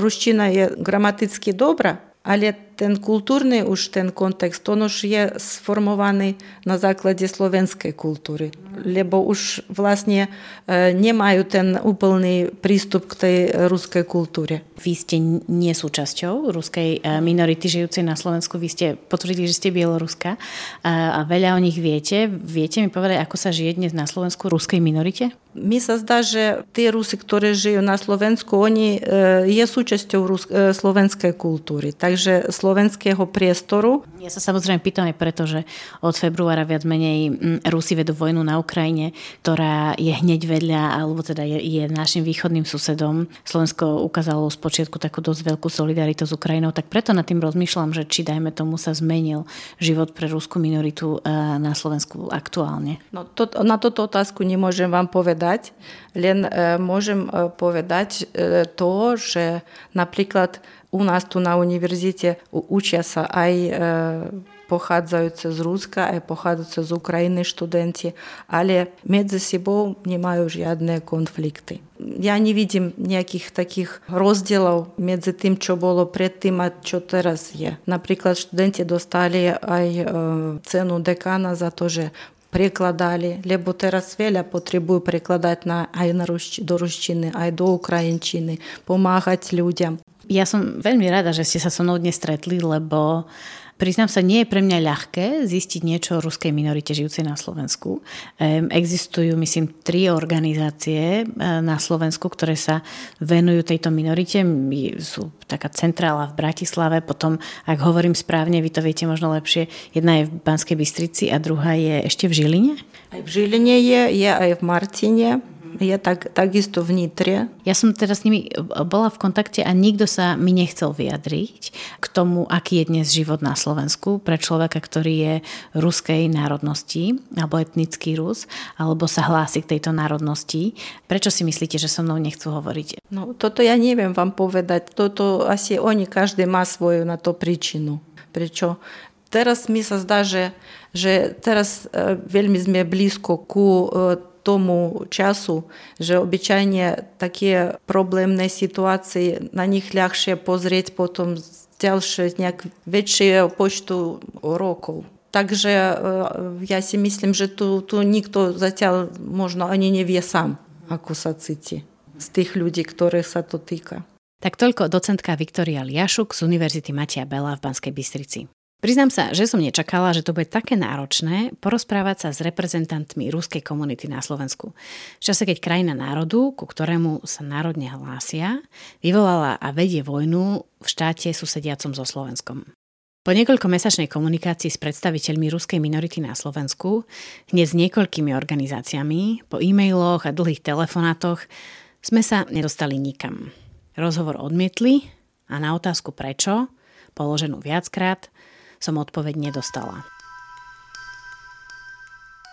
ruština je gramaticky dobrá, ale ten kultúrny už ten kontext, on už je sformovaný na základe slovenskej kultúry. Lebo už vlastne nemajú ten úplný prístup k tej ruskej kultúre. Vy ste nie súčasťou ruskej minority žijúcej na Slovensku. Vy ste potvrdili, že ste Bieloruska a veľa o nich viete. Viete mi povedať, ako sa žije dnes na Slovensku ruskej minorite? Mi sa zdá, že tí Rusi, ktorí žijú na Slovensku, oni je súčasťou slovenskej kultúry. Takže slovenského priestoru. Ja sa samozrejme pýtam aj preto, že od februára viac menej mm, Rusi vedú vojnu na Ukrajine, ktorá je hneď vedľa, alebo teda je, je našim východným susedom. Slovensko ukázalo z počiatku takú dosť veľkú solidaritu s Ukrajinou, tak preto nad tým rozmýšľam, že či dajme tomu sa zmenil život pre ruskú minoritu e, na Slovensku aktuálne. No, to, na toto otázku nemôžem vám povedať, len e, môžem e, povedať to, že napríklad у нас тут на університеті учаться ай е, похадзаються з Руска, а похадзаються з України студенти, але між собою немає жодних конфлікти. Я не видим ніяких таких розділів між тим, що було перед тим, а що зараз є. Наприклад, студенти достали ай, е, ціну декана за те, що прикладали, лебо зараз веля потребує прикладати на ай на до русчини, ай до українчини, допомагати людям. Ja som veľmi rada, že ste sa so mnou dnes stretli, lebo Priznám sa, nie je pre mňa ľahké zistiť niečo o ruskej minorite žijúcej na Slovensku. Existujú, myslím, tri organizácie na Slovensku, ktoré sa venujú tejto minorite. Sú taká centrála v Bratislave, potom, ak hovorím správne, vy to viete možno lepšie, jedna je v Banskej Bystrici a druhá je ešte v Žiline? Aj v Žiline je, je aj v Martine je tak, takisto v Nitre. Ja som teda s nimi bola v kontakte a nikto sa mi nechcel vyjadriť k tomu, aký je dnes život na Slovensku pre človeka, ktorý je ruskej národnosti alebo etnický Rus, alebo sa hlási k tejto národnosti. Prečo si myslíte, že so mnou nechcú hovoriť? No, toto ja neviem vám povedať. Toto asi oni, každý má svoju na to príčinu. Prečo teraz mi sa zdá, že, že teraz veľmi sme blízko ku тому часу, že obyčajne také problémne situácie, na nich ľahšie pozrieť potom ďalšie nejak väčšie počtu rokov. Takže ja si myslím, že tu, tu nikto zatiaľ možno ani nevie sám, ako sa cíti z tých ľudí, ktorých sa to týka. Tak toľko docentka Viktoria Liašuk z Univerzity Matia Bela v Banskej Bystrici. Priznám sa, že som nečakala, že to bude také náročné porozprávať sa s reprezentantmi ruskej komunity na Slovensku. V čase, keď krajina národu, ku ktorému sa národne hlásia, vyvolala a vedie vojnu v štáte susediacom so Slovenskom. Po niekoľkomesačnej komunikácii s predstaviteľmi ruskej minority na Slovensku, hneď s niekoľkými organizáciami, po e-mailoch a dlhých telefonátoch, sme sa nedostali nikam. Rozhovor odmietli a na otázku prečo, položenú viackrát, som odpoveď nedostala.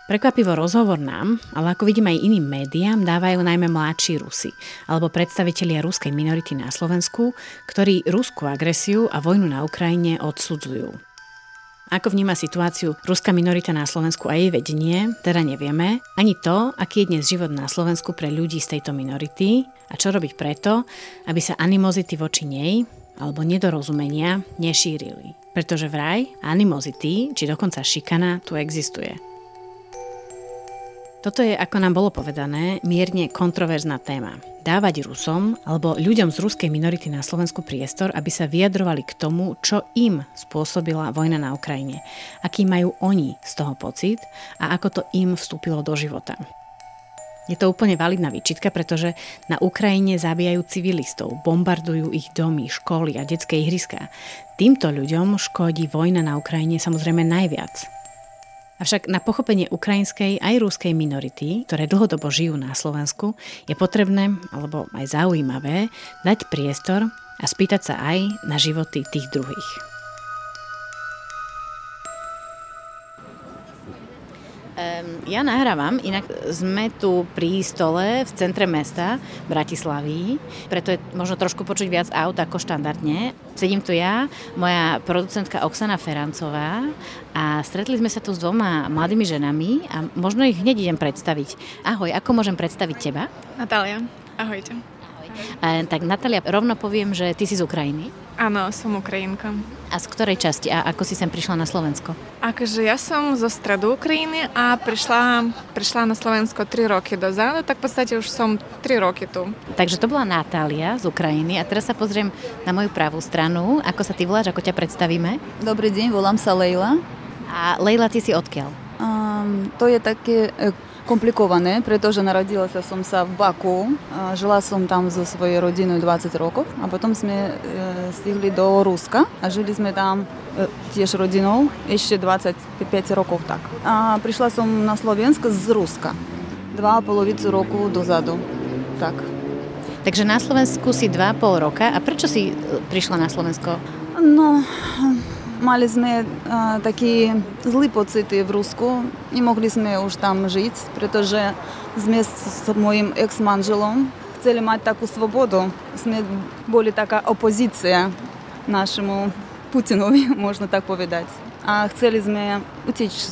Prekvapivo rozhovor nám, ale ako vidím aj iným médiám, dávajú najmä mladší Rusy, alebo predstavitelia ruskej minority na Slovensku, ktorí ruskú agresiu a vojnu na Ukrajine odsudzujú. Ako vníma situáciu ruská minorita na Slovensku a jej vedenie, teda nevieme, ani to, aký je dnes život na Slovensku pre ľudí z tejto minority a čo robiť preto, aby sa animozity voči nej alebo nedorozumenia nešírili pretože vraj animozity, či dokonca šikana, tu existuje. Toto je, ako nám bolo povedané, mierne kontroverzná téma. Dávať Rusom alebo ľuďom z ruskej minority na Slovensku priestor, aby sa vyjadrovali k tomu, čo im spôsobila vojna na Ukrajine, aký majú oni z toho pocit a ako to im vstúpilo do života. Je to úplne validná výčitka, pretože na Ukrajine zabíjajú civilistov, bombardujú ich domy, školy a detské ihriská. Týmto ľuďom škodí vojna na Ukrajine samozrejme najviac. Avšak na pochopenie ukrajinskej aj rúskej minority, ktoré dlhodobo žijú na Slovensku, je potrebné, alebo aj zaujímavé, dať priestor a spýtať sa aj na životy tých druhých. Ja nahrávam, inak sme tu pri stole v centre mesta Bratislavy, preto je možno trošku počuť viac aut ako štandardne. Sedím tu ja, moja producentka Oksana Ferancová a stretli sme sa tu s dvoma mladými ženami a možno ich hneď idem predstaviť. Ahoj, ako môžem predstaviť teba? Natália, ahojte. E, tak Natalia, rovno poviem, že ty si z Ukrajiny. Áno, som Ukrajinka. A z ktorej časti a ako si sem prišla na Slovensko? Akože ja som zo stredu Ukrajiny a prišla, prišla na Slovensko 3 roky dozadu, tak v podstate už som 3 roky tu. Takže to bola Natália z Ukrajiny a teraz sa pozriem na moju pravú stranu. Ako sa ty voláš, ako ťa predstavíme? Dobrý deň, volám sa Leila. A Leila, ty si odkiaľ? Um, to je také komplikované, pretože narodila som sa v Baku, žila som tam so svojej rodinou 20 rokov a potom sme stihli do Ruska a žili sme tam tiež rodinou ešte 25 rokov tak. A prišla som na Slovensko z Ruska. Dva polovicu roku dozadu. Tak. Takže na Slovensku si dva pol roka. A prečo si prišla na Slovensko? No, мали sme а, е, такі злі поцити в Руску і могли sme уж там жити, притоже sme з моїм екс-манжелом хотіли мати таку свободу. Ми були така опозиція нашому Путінові, [LAUGHS] можна так повідати. А хотіли ми утечь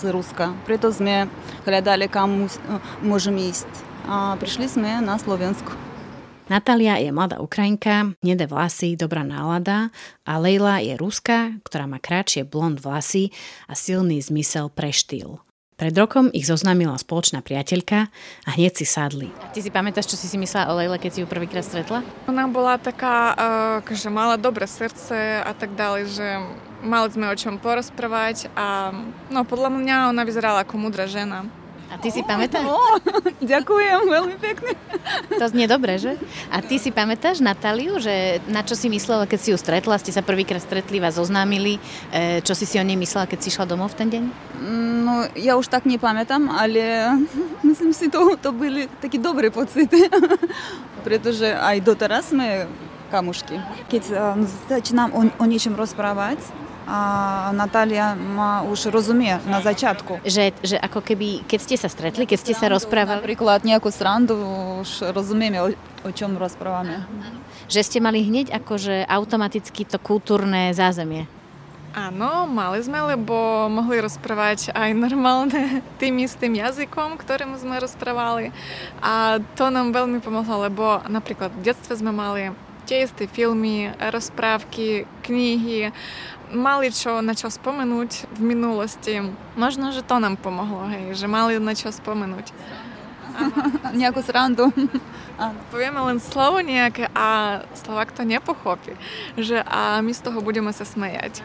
з Руска. Прито ми глядали, кому е, можемо їсти. А прийшли ми на Слов'янську. Natália je mladá Ukrajinka, nedé vlasy, dobrá nálada a Leila je Ruska, ktorá má kratšie blond vlasy a silný zmysel pre štýl. Pred rokom ich zoznámila spoločná priateľka a hneď si sadli. A ty si pamätáš, čo si si myslela o Leile, keď si ju prvýkrát stretla? Ona bola taká, uh, že mala dobré srdce a tak ďalej, že mali sme o čom porozprávať a no podľa mňa ona vyzerala ako múdra žena. A ty si pamätáš? O, [LAUGHS] ďakujem veľmi pekne. To znie dobre, že? A ty si pamätáš Natáliu, že na čo si myslela, keď si ju stretla, ste sa prvýkrát stretli, vás oznámili, e, čo si si o nej myslela, keď si šla domov v ten deň? No, ja už tak nepamätám, ale [LAUGHS] myslím si, to, to boli také dobré pocity, [LAUGHS] pretože aj doteraz sme kamušky. Keď um, začínam o, o niečom rozprávať, a Natália ma už rozumie na začiatku. Že, že ako keby, keď ste sa stretli, keď ste sa rozprávali? Napríklad nejakú srandu už rozumieme, o, o čom rozprávame. Že ste mali hneď akože automaticky to kultúrne zázemie. Áno, mali sme, lebo mohli rozprávať aj normálne [LAUGHS] tým istým jazykom, ktorým sme rozprávali. A to nám veľmi pomohlo, lebo napríklad v detstve sme mali tie isté filmy, rozprávky, knihy, mali čo, na čo spomenúť v minulosti. Možno, že to nám pomohlo, hej, že mali na čo spomenúť. Nejakú srandu. Povieme len slovo nejaké a Slovak to nepochopí. Že a my z toho budeme sa smejať.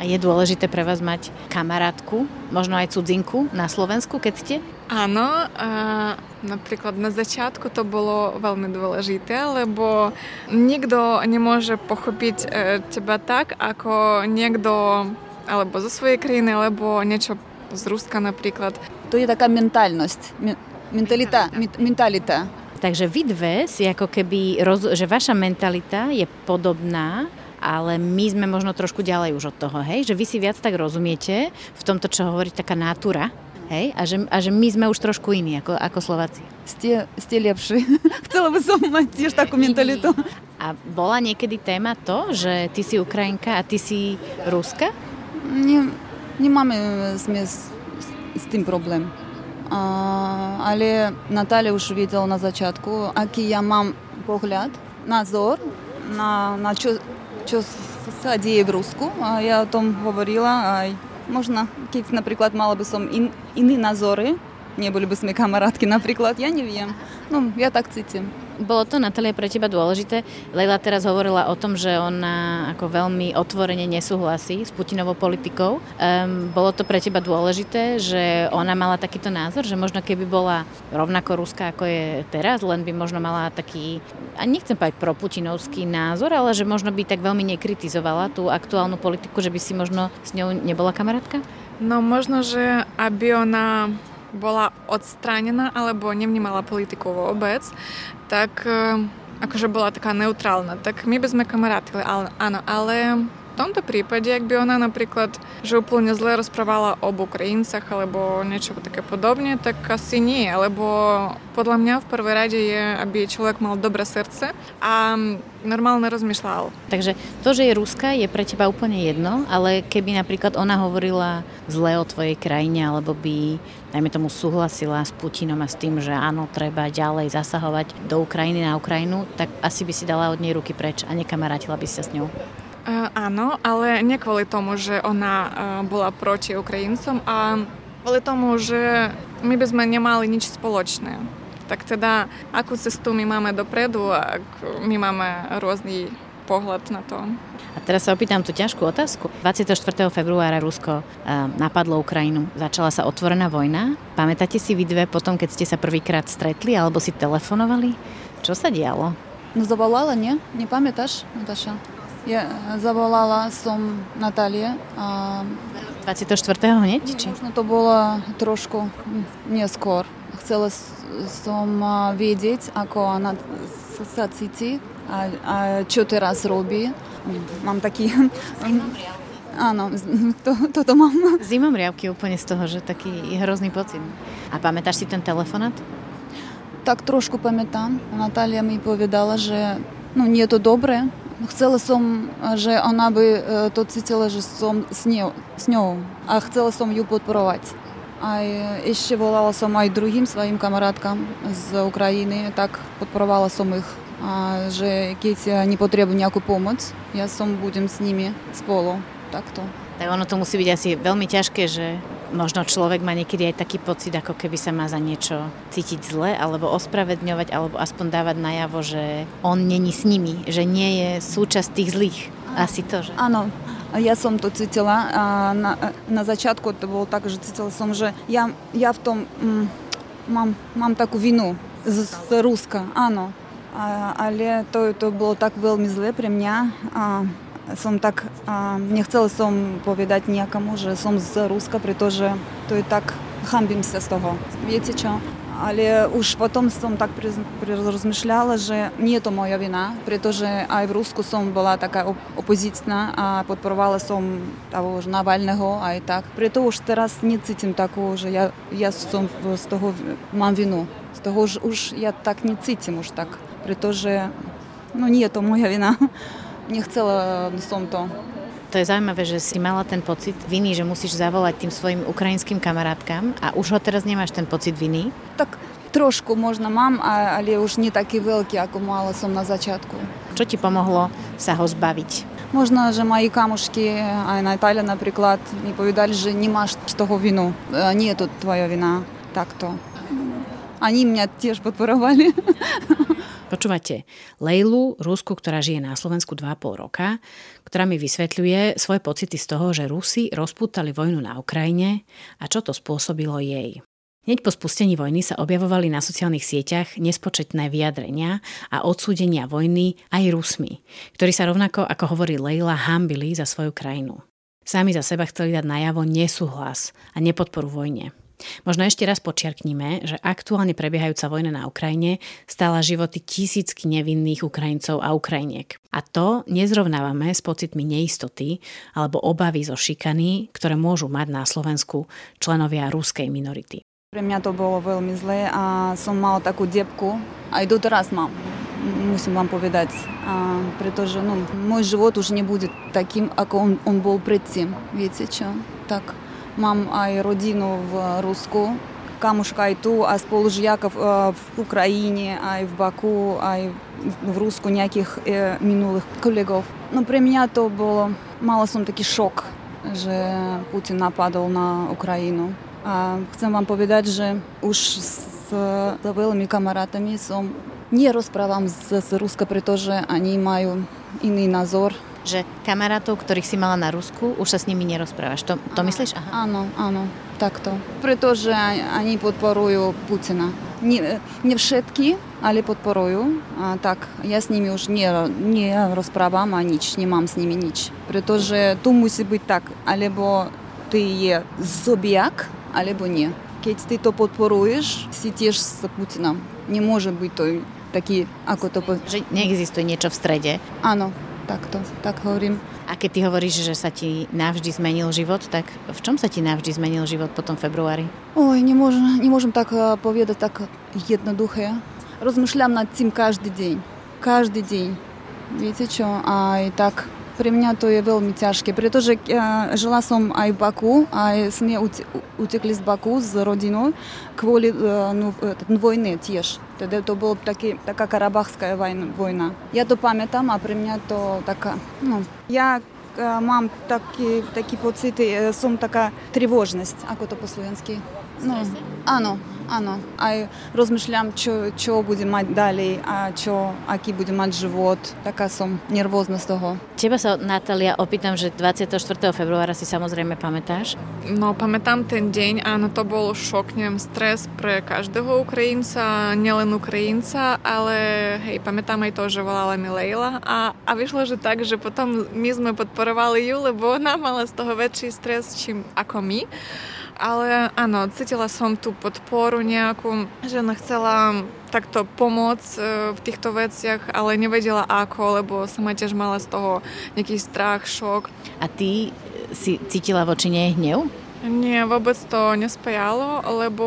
A je dôležité pre vás mať kamarátku, možno aj cudzinku na Slovensku, keď ste? Áno, a napríklad na začiatku to bolo veľmi dôležité, lebo nikto nemôže pochopiť e, teba tak, ako niekto alebo zo svojej krajiny, alebo niečo z Ruska napríklad. To je taká mentálnosť, mentalita, mentalita. Takže vy dve si ako keby, roz, že vaša mentalita je podobná, ale my sme možno trošku ďalej už od toho, hej? Že vy si viac tak rozumiete v tomto, čo hovorí taká natúra, hej? A že, a že my sme už trošku iní ako, ako Slováci. Ste, ste lepší. [LAUGHS] Chcela by som mať tiež takú mentalitu. A bola niekedy téma to, že ty si Ukrajinka a ty si Ruska? Nie, nemáme sme s, s tým problém. A, ale Наталя už videla na začiatku, aký ja mám pohľad, názor na, na čo, sa deje v Rusku. A ja o tom hovorila aj možno, keď napríklad mala by som in, iné názory, neboli by sme kamarátky napríklad, ja neviem. No, ja tak cítim. Bolo to, Natalia, pre teba dôležité? Leila teraz hovorila o tom, že ona ako veľmi otvorene nesúhlasí s Putinovou politikou. Um, bolo to pre teba dôležité, že ona mala takýto názor, že možno keby bola rovnako ruská, ako je teraz, len by možno mala taký, a nechcem povedať proputinovský názor, ale že možno by tak veľmi nekritizovala tú aktuálnu politiku, že by si možno s ňou nebola kamarátka? No možno, že aby ona bola odstránená alebo nevnímala politiku vôbec, tak e, akože bola taká neutrálna. Tak my by sme kamarátili, áno, ale v tomto prípade, ak by ona napríklad, že úplne zle rozprávala o Ukrajincach alebo niečo také podobne, tak asi nie, lebo podľa mňa v prvej rade je, aby človek mal dobré srdce a normálne rozmýšľal. Takže to, že je Ruska, je pre teba úplne jedno, ale keby napríklad ona hovorila zle o tvojej krajine, alebo by, dajme tomu, súhlasila s Putinom a s tým, že áno, treba ďalej zasahovať do Ukrajiny na Ukrajinu, tak asi by si dala od nej ruky preč a nekamarátila by sa s ňou. Uh, áno, ale nie kvôli tomu, že ona uh, bola proti Ukrajincom a kvôli tomu, že my by sme nemali nič spoločné. Tak teda, akú cestu my máme dopredu, ak my máme rôzny pohľad na to. A teraz sa opýtam tú ťažkú otázku. 24. februára Rusko uh, napadlo Ukrajinu. Začala sa otvorená vojna. Pamätáte si vy dve potom, keď ste sa prvýkrát stretli alebo si telefonovali? Čo sa dialo? No zavolala, nie? Nepamätáš, Nataša? Ja zavolala som Natálie. A... 24. hneď? Či? Možno to bolo trošku neskôr. Chcela som vedieť, ako ona sa cíti a, a čo teraz robí. Mám taký... [LAUGHS] Áno, to, toto mám. [LAUGHS] Zimom riavky úplne z toho, že taký hrozný pocit. A pamätáš si ten telefonát? Tak trošku pamätám. Natália mi povedala, že no nie je to dobré, Chcela som, že ona by to cítila, že som s ňou, s ňou a chcela som ju podporovať. A ešte volala som aj druhým svojim kamarátkam z Ukrajiny, tak podporovala som ich, a že keď nepotrebujú nejakú pomoc, ja som budem s nimi spolu. Takto. Tak ono to musí byť asi veľmi ťažké, že možno človek má niekedy aj taký pocit, ako keby sa má za niečo cítiť zle, alebo ospravedňovať, alebo aspoň dávať najavo, že on není s nimi, že nie je súčasť tých zlých. Asi to, že? Áno, som to cítila. A na, na začiatku to bolo tak, že cítila som, že ja, ja v tom mm, mám, mám takú vinu z, z Ruska, áno. A, сом так а, не хотіли сом повідати ніякому, що сом з руска, при то, же, то і так хамбимся з того. Віці чо? Але уж потом сом так розмишляла, що не то моя вина, при то, що а в руску сом була така опозиційна, а підпорвала сом того ж Навального, а й так. При то, що зараз не цитим такого, що я, я сом з того мам вину. З того ж уж я так не цитим уж так. При то, що ну, не то моя вина. Nechcela som to To je zaujímavé, že si mala ten pocit viny, že musíš zavolať tým svojim ukrajinským kamarátkam a už ho teraz nemáš ten pocit viny? Tak trošku možno mám, ale už nie taký veľký, ako mala som na začiatku. Čo ti pomohlo sa ho zbaviť? Možno, že moji kamušky, aj Наталя, наприклад, mi povedali, že nemáš z toho vinu. Nie je to tvoja vina. Takto. Они меня tiež podporovali. Počúvate Lejlu, Rusku, ktorá žije na Slovensku 2,5 roka, ktorá mi vysvetľuje svoje pocity z toho, že Rusi rozpútali vojnu na Ukrajine a čo to spôsobilo jej. Hneď po spustení vojny sa objavovali na sociálnych sieťach nespočetné vyjadrenia a odsúdenia vojny aj Rusmi, ktorí sa rovnako, ako hovorí Leila, hambili za svoju krajinu. Sami za seba chceli dať najavo nesúhlas a nepodporu vojne. Možno ešte raz počiarknime, že aktuálne prebiehajúca vojna na Ukrajine stála životy tisícky nevinných Ukrajincov a Ukrajiniek. A to nezrovnávame s pocitmi neistoty alebo obavy zo šikany, ktoré môžu mať na Slovensku členovia ruskej minority. Pre mňa to bolo veľmi zlé a som mala takú depku, aj doteraz mám musím vám povedať, a, pretože no, môj život už nebude takým, ako on, on bol predtým. Viete čo? Tak Mam rodzinę w Rusku, kamuszka i tu, a z Polżyaków w Ukrainie, a w Baku, a w Rusku niekich minulych kolegów. No, dla mnie to było mało są taki szok, że Putin napadł na Ukrainę. A chcę wam powiedzieć, że już z byłymi kameratami są nie rozprawam z, z Ruska, при то, że oni mają inny nazor že kamarátov, ktorých si mala na Rusku, už sa s nimi nerozprávaš. To, to myslíš? Aha. Áno, áno, takto. Pretože oni podporujú Putina. Nie, nie všetky, ale podporujú. A tak ja s nimi už nie, nie rozprávam a nič, nemám s nimi nič. Pretože tu musí byť tak, alebo ty je zobiak, alebo nie. Keď ty to podporuješ, si tiež s Putinom. Nemôže byť to taký, ako to... Že neexistuje niečo v strede. Áno, takto, tak hovorím. A keď ty hovoríš, že sa ti navždy zmenil život, tak v čom sa ti navždy zmenil život po tom februári? Oj, nemôžem, nemôžem tak povedať tak jednoduché. Rozmýšľam nad tým každý deň. Každý deň. Viete čo? Aj tak pre mňa to je veľmi ťažké, pretože uh, žila som aj v Baku, aj sme utekli z Baku s rodinou kvôli no, vojny tiež. Тоді то була б такі, така Карабахська війна. Я то пам'ятаю, а при мене то така. Ну я э, мам такі такі поцити, э, сум така тривожність, а то по-слов'янськи. Ну, ано. Áno. Aj rozmýšľam, čo, čo budem mať ďalej a čo, aký budem mať život. Taká som nervózna z toho. Teba sa, Natália, opýtam, že 24. februára si samozrejme pamätáš? No, pamätám ten deň, áno, to bol šok, neviem, stres pre každého Ukrajinca, nielen Ukrajinca, ale hej, pamätám aj to, že volala mi Leila a, a vyšlo, že tak, že potom my sme podporovali ju, lebo ona mala z toho väčší stres, čím ako my. Ale áno, cítila som tú podporu nejakú, že ona chcela takto pomôcť e, v týchto veciach, ale nevedela ako, lebo sama tiež mala z toho nejaký strach, šok. A ty si cítila voči nej hnev? Nie, vôbec to nespájalo, lebo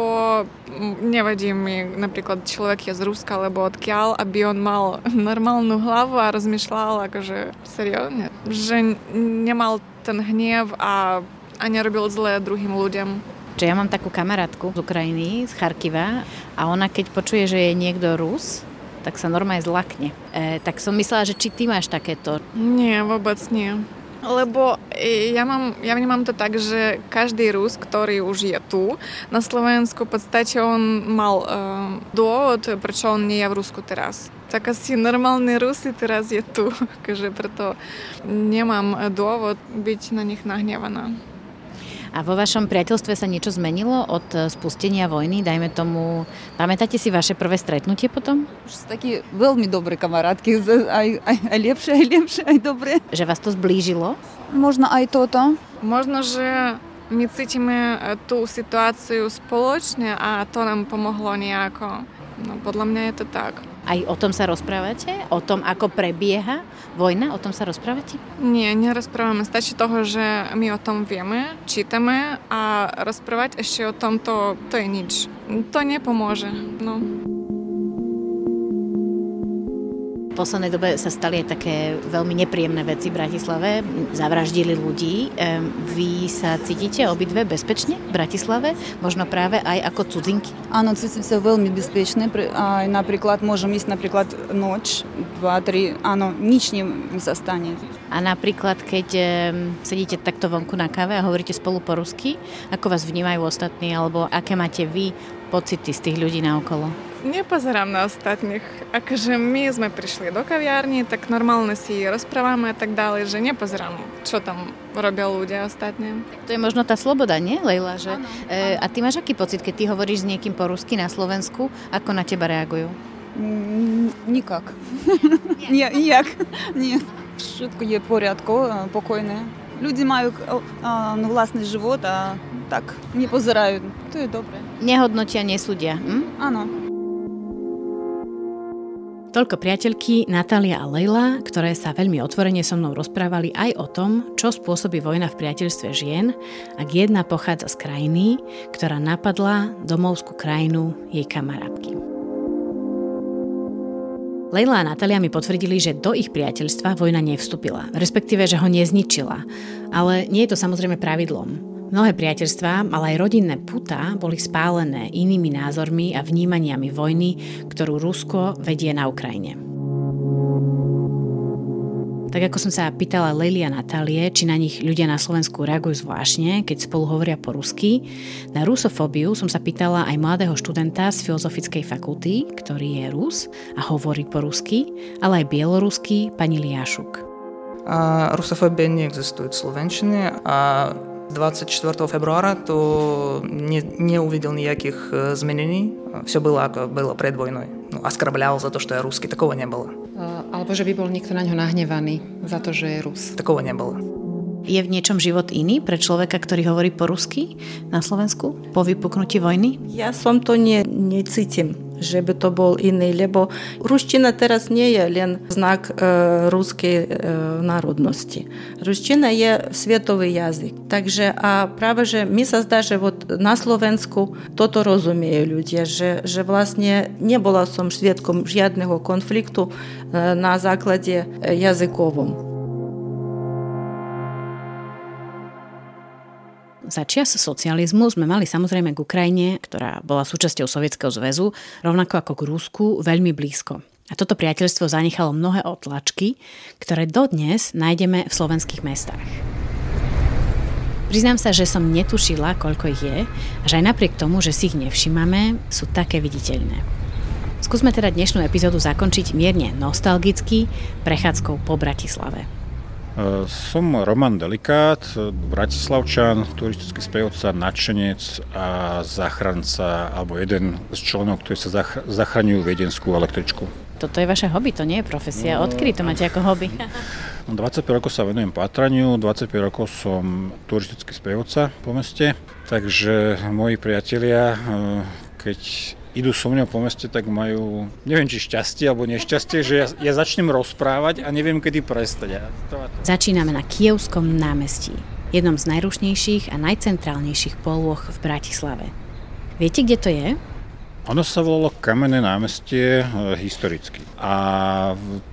nevadí mi napríklad človek je z Ruska, lebo odkiaľ, aby on mal [LAUGHS] normálnu hlavu a rozmýšľal akože seriózne, že nemal ten hnev a a nerobil zlé druhým ľuďom. Že ja mám takú kamarátku z Ukrajiny, z Charkiva a ona keď počuje, že je niekto Rus, tak sa normálne zlakne. E, tak som myslela, že či ty máš takéto. Nie, vôbec nie. Lebo e, ja, mám, ja vnímam to tak, že každý Rus, ktorý už je tu na Slovensku, v podstate on mal uh, dôvod, prečo on nie je v Rusku teraz. Tak asi normálny Rusi teraz je tu, takže [LAUGHS] preto nemám dôvod byť na nich nahnevaná. A vo vašom priateľstve sa niečo zmenilo od e, spustenia vojny? Dajme tomu, pamätáte si vaše prvé stretnutie potom? Už sú takí veľmi dobré kamarátky, aj, aj, aj lepšie, aj lepšie, aj dobré. Že vás to zblížilo? Možno aj toto. Možno, že my cítime e, tú situáciu spoločne a to nám pomohlo nejako. No, podľa mňa je to tak. Aj o tom sa rozprávate? O tom, ako prebieha vojna? O tom sa rozprávate? Nie, nerozprávame. Stačí toho, že my o tom vieme, čítame a rozprávať ešte o tom, to, to je nič. To nepomôže. No. Poslednej dobe sa stali aj také veľmi nepríjemné veci v Bratislave. Zavraždili ľudí. Vy sa cítite obidve bezpečne v Bratislave? Možno práve aj ako cudzinky? Áno, cítim sa veľmi bezpečne. Aj napríklad môžem ísť napríklad noč, dva, tri, áno, nič mi sa stane. A napríklad, keď sedíte takto vonku na káve a hovoríte spolu po rusky, ako vás vnímajú ostatní, alebo aké máte vy pocity z tých ľudí na okolo? Nepozerám na ostatných. Akože my sme prišli do kaviárny, tak normálne si rozprávame a tak ďalej, že nepozerám, čo tam robia ľudia ostatní. To je možno tá sloboda, nie, Lejla? Že, e, a ty máš aký pocit, keď ty hovoríš s niekým po rusky na Slovensku, ako na teba reagujú? Mm, nikak. Nie, nijak. Nie. Všetko je v poriadku, pokojné. Ľudí majú vlastný život a tak nepozerajú. To je dobré. Nehodnotia, nesúdia. Hm? Áno. Toľko priateľky Natália a Leila, ktoré sa veľmi otvorene so mnou rozprávali aj o tom, čo spôsobí vojna v priateľstve žien, ak jedna pochádza z krajiny, ktorá napadla domovskú krajinu jej kamarátky. Leila a Natália mi potvrdili, že do ich priateľstva vojna nevstúpila, respektíve, že ho nezničila. Ale nie je to samozrejme pravidlom. Mnohé priateľstvá, ale aj rodinné puta boli spálené inými názormi a vnímaniami vojny, ktorú Rusko vedie na Ukrajine. Tak ako som sa pýtala a Natálie, či na nich ľudia na Slovensku reagujú zvláštne, keď spolu hovoria po rusky, na rusofóbiu som sa pýtala aj mladého študenta z Filozofickej fakulty, ktorý je Rus a hovorí po rusky, ale aj bielorusky, pani Liašuk. A rusofóbia neexistuje v Slovenčine a 24 февруара, то не, не увидел никаких изменений. Все было, как было пред войной. Ну, оскорблял за то, что я русский. Такого не было. Alebo že by bol niekto na ňo nahnevaný za to, že je Rus. Такого не было. Je v niečom život iný pre človeka, ktorý hovorí po rusky na Slovensku po vypuknutí vojny? Ja som to ne, necítim že by to bol iný, lebo ruština teraz nie je len znak e, ruskej e, národnosti. Ruština je svetový jazyk. Takže a práve, že mi sa zdá, že вот na Slovensku toto rozumiejú ľudia, že, že vlastne nebola som svetkom žiadneho konfliktu e, na základe jazykovom. Za čias socializmu sme mali samozrejme k Ukrajine, ktorá bola súčasťou Sovietskeho zväzu, rovnako ako k Rusku, veľmi blízko. A toto priateľstvo zanechalo mnohé otlačky, ktoré dodnes nájdeme v slovenských mestách. Priznám sa, že som netušila, koľko ich je, a že aj napriek tomu, že si ich nevšimame, sú také viditeľné. Skúsme teda dnešnú epizódu zakončiť mierne nostalgicky prechádzkou po Bratislave. Som Roman Delikát, bratislavčan, turistický sprievodca, nadšenec a záchranca, alebo jeden z členov, ktorí sa zachraňujú viedenskú električku. Toto je vaše hobby, to nie je profesia. No, Odkedy to máte ako hobby? 25 rokov sa venujem pátraniu, 25 rokov som turistický sprievodca po meste, takže moji priatelia, keď idú so mňou po meste, tak majú, neviem či šťastie alebo nešťastie, že ja, ja začnem rozprávať a neviem kedy prestať. Začíname na Kievskom námestí, jednom z najrušnejších a najcentrálnejších polôch v Bratislave. Viete, kde to je? Ono sa volalo Kamenné námestie e, historicky. A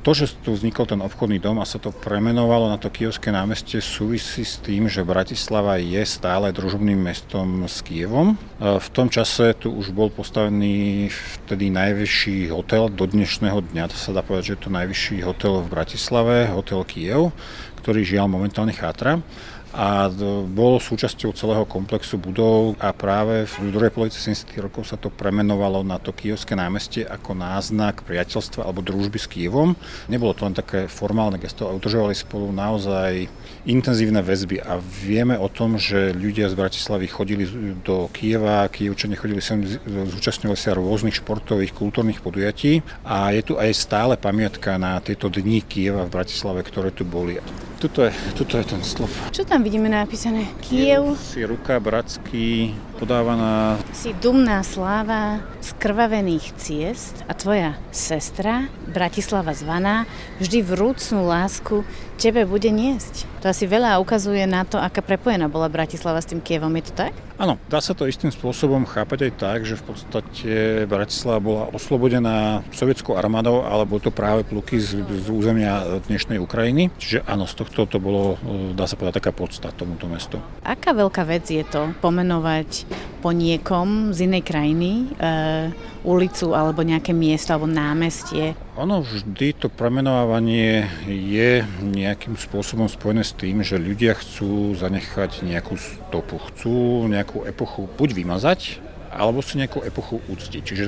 to, že tu vznikol ten obchodný dom a sa to premenovalo na to Kievské námestie súvisí s tým, že Bratislava je stále družobným mestom s Kievom. E, v tom čase tu už bol postavený vtedy najvyšší hotel do dnešného dňa. To sa dá povedať, že je to najvyšší hotel v Bratislave, hotel Kiev, ktorý žiaľ momentálne chátra a bol súčasťou celého komplexu budov a práve v druhej polovici 70. rokov sa to premenovalo na to Kievské námestie ako náznak priateľstva alebo družby s Kievom. Nebolo to len také formálne gesto, ale udržovali spolu naozaj intenzívne väzby a vieme o tom, že ľudia z Bratislavy chodili do Kieva, Kievčania chodili sem, zúčastňovali sa rôznych športových, kultúrnych podujatí a je tu aj stále pamiatka na tieto dni Kieva v Bratislave, ktoré tu boli. Tuto je, tuto je ten slov. Čo tam vidíme napísané? Kiev. Si ruka bratský, podávaná. Si dumná sláva skrvavených ciest. A tvoja sestra, Bratislava zvaná, vždy vrúcnú lásku tebe bude niesť. To asi veľa ukazuje na to, aká prepojená bola Bratislava s tým Kievom. Je to tak? Áno, dá sa to istým spôsobom chápať aj tak, že v podstate Bratislava bola oslobodená sovietskou armádou, ale boli to práve pluky z, z územia dnešnej Ukrajiny. Čiže áno, z tohto to bolo, dá sa povedať, taká podsta tomuto mestu. Aká veľká vec je to pomenovať po niekom z inej krajiny e, ulicu alebo nejaké miesto alebo námestie? Ono vždy to premenovávanie je nejakým spôsobom spojené s tým, že ľudia chcú zanechať nejakú stopu, chcú nejakú epochu buď vymazať, alebo si nejakú epochu úctiť. Čiže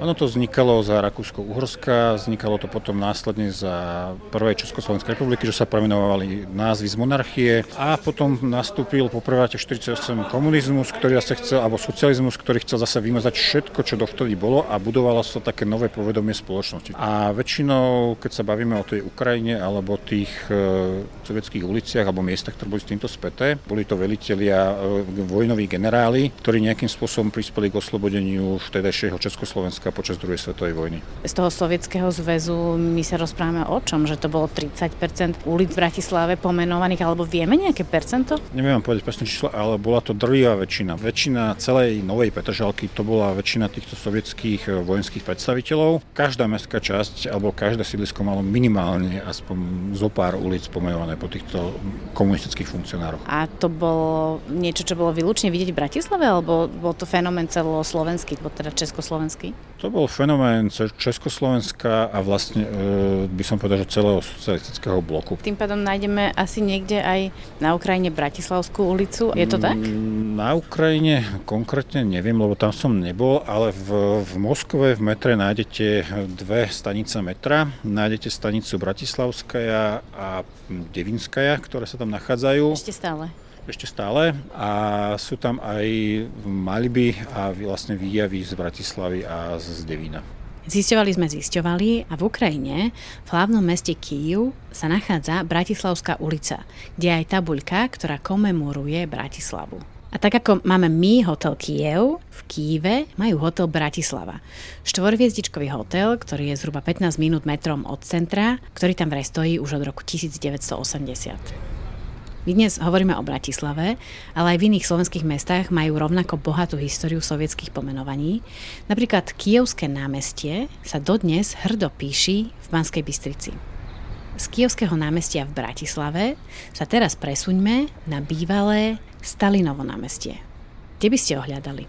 ono to vznikalo za Rakúsko-Uhorska, vznikalo to potom následne za prvej Československej republiky, že sa premenovali názvy z monarchie a potom nastúpil po 48 komunizmus, ktorý zase chcel, alebo socializmus, ktorý chcel zase vymazať všetko, čo dovtedy bolo a budovalo sa také nové povedomie spoločnosti. A väčšinou, keď sa bavíme o tej Ukrajine alebo tých e, sovietských uliciach alebo miestach, ktoré boli s týmto späté, boli to velitelia, e, vojnoví generáli, ktorí nejakým spôsobom prispeli k oslobodeniu vtedajšieho Československa počas druhej svetovej vojny. Z toho Sovietskeho zväzu my sa rozprávame o čom? Že to bolo 30% ulic v Bratislave pomenovaných, alebo vieme nejaké percento? Neviem vám povedať presné číslo, ale bola to drvivá väčšina. Väčšina celej Novej Petržalky to bola väčšina týchto sovietských eh, vojenských predstaviteľov. Každá mestská časť alebo každé sídlisko malo minimálne aspoň zo pár ulic pomenované po týchto komunistických funkcionároch. A to bolo niečo, čo bolo vylúčne vidieť v Bratislave, alebo bol to fenomén fenomén celoslovenský, teda československý? To bol fenomén Československa a vlastne e, by som povedal, že celého socialistického bloku. Tým pádom nájdeme asi niekde aj na Ukrajine Bratislavskú ulicu, je to tak? Mm, na Ukrajine konkrétne neviem, lebo tam som nebol, ale v, v Moskve v metre nájdete dve stanice metra. Nájdete stanicu Bratislavskaja a Devinskaja, ktoré sa tam nachádzajú. Ešte stále ešte stále a sú tam aj maliby a vlastne výjavy z Bratislavy a z Devína. Zisťovali sme zisťovali a v Ukrajine, v hlavnom meste Kyiv, sa nachádza Bratislavská ulica, kde je aj tabuľka, ktorá komemoruje Bratislavu. A tak ako máme my hotel Kiev, v Kýve majú hotel Bratislava. Štvorviezdičkový hotel, ktorý je zhruba 15 minút metrom od centra, ktorý tam vraj stojí už od roku 1980. My dnes hovoríme o Bratislave, ale aj v iných slovenských mestách majú rovnako bohatú históriu sovietských pomenovaní. Napríklad Kijovské námestie sa dodnes hrdo píši v Banskej Bystrici. Z Kijovského námestia v Bratislave sa teraz presuňme na bývalé Stalinovo námestie. Kde by ste ohľadali?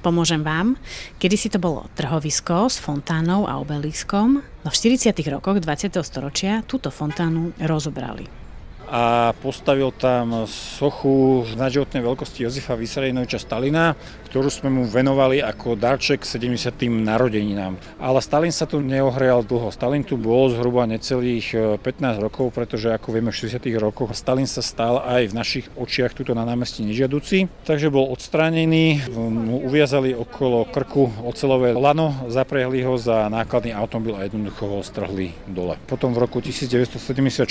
Pomôžem vám, kedy si to bolo trhovisko s fontánou a obeliskom, no v 40. rokoch 20. storočia túto fontánu rozobrali a postavil tam sochu nadživotnej veľkosti Jozefa Vysarejnoviča Stalina, ktorú sme mu venovali ako darček 70. narodeninám. Ale Stalin sa tu neohrejal dlho. Stalin tu bol zhruba necelých 15 e, rokov, pretože ako vieme v 60. rokoch Stalin sa stal aj v našich očiach tuto na námestí nežiaduci, takže bol odstránený, mu uviazali okolo krku ocelové lano, zaprehli ho za nákladný automobil a jednoducho ho strhli dole. Potom v roku 1974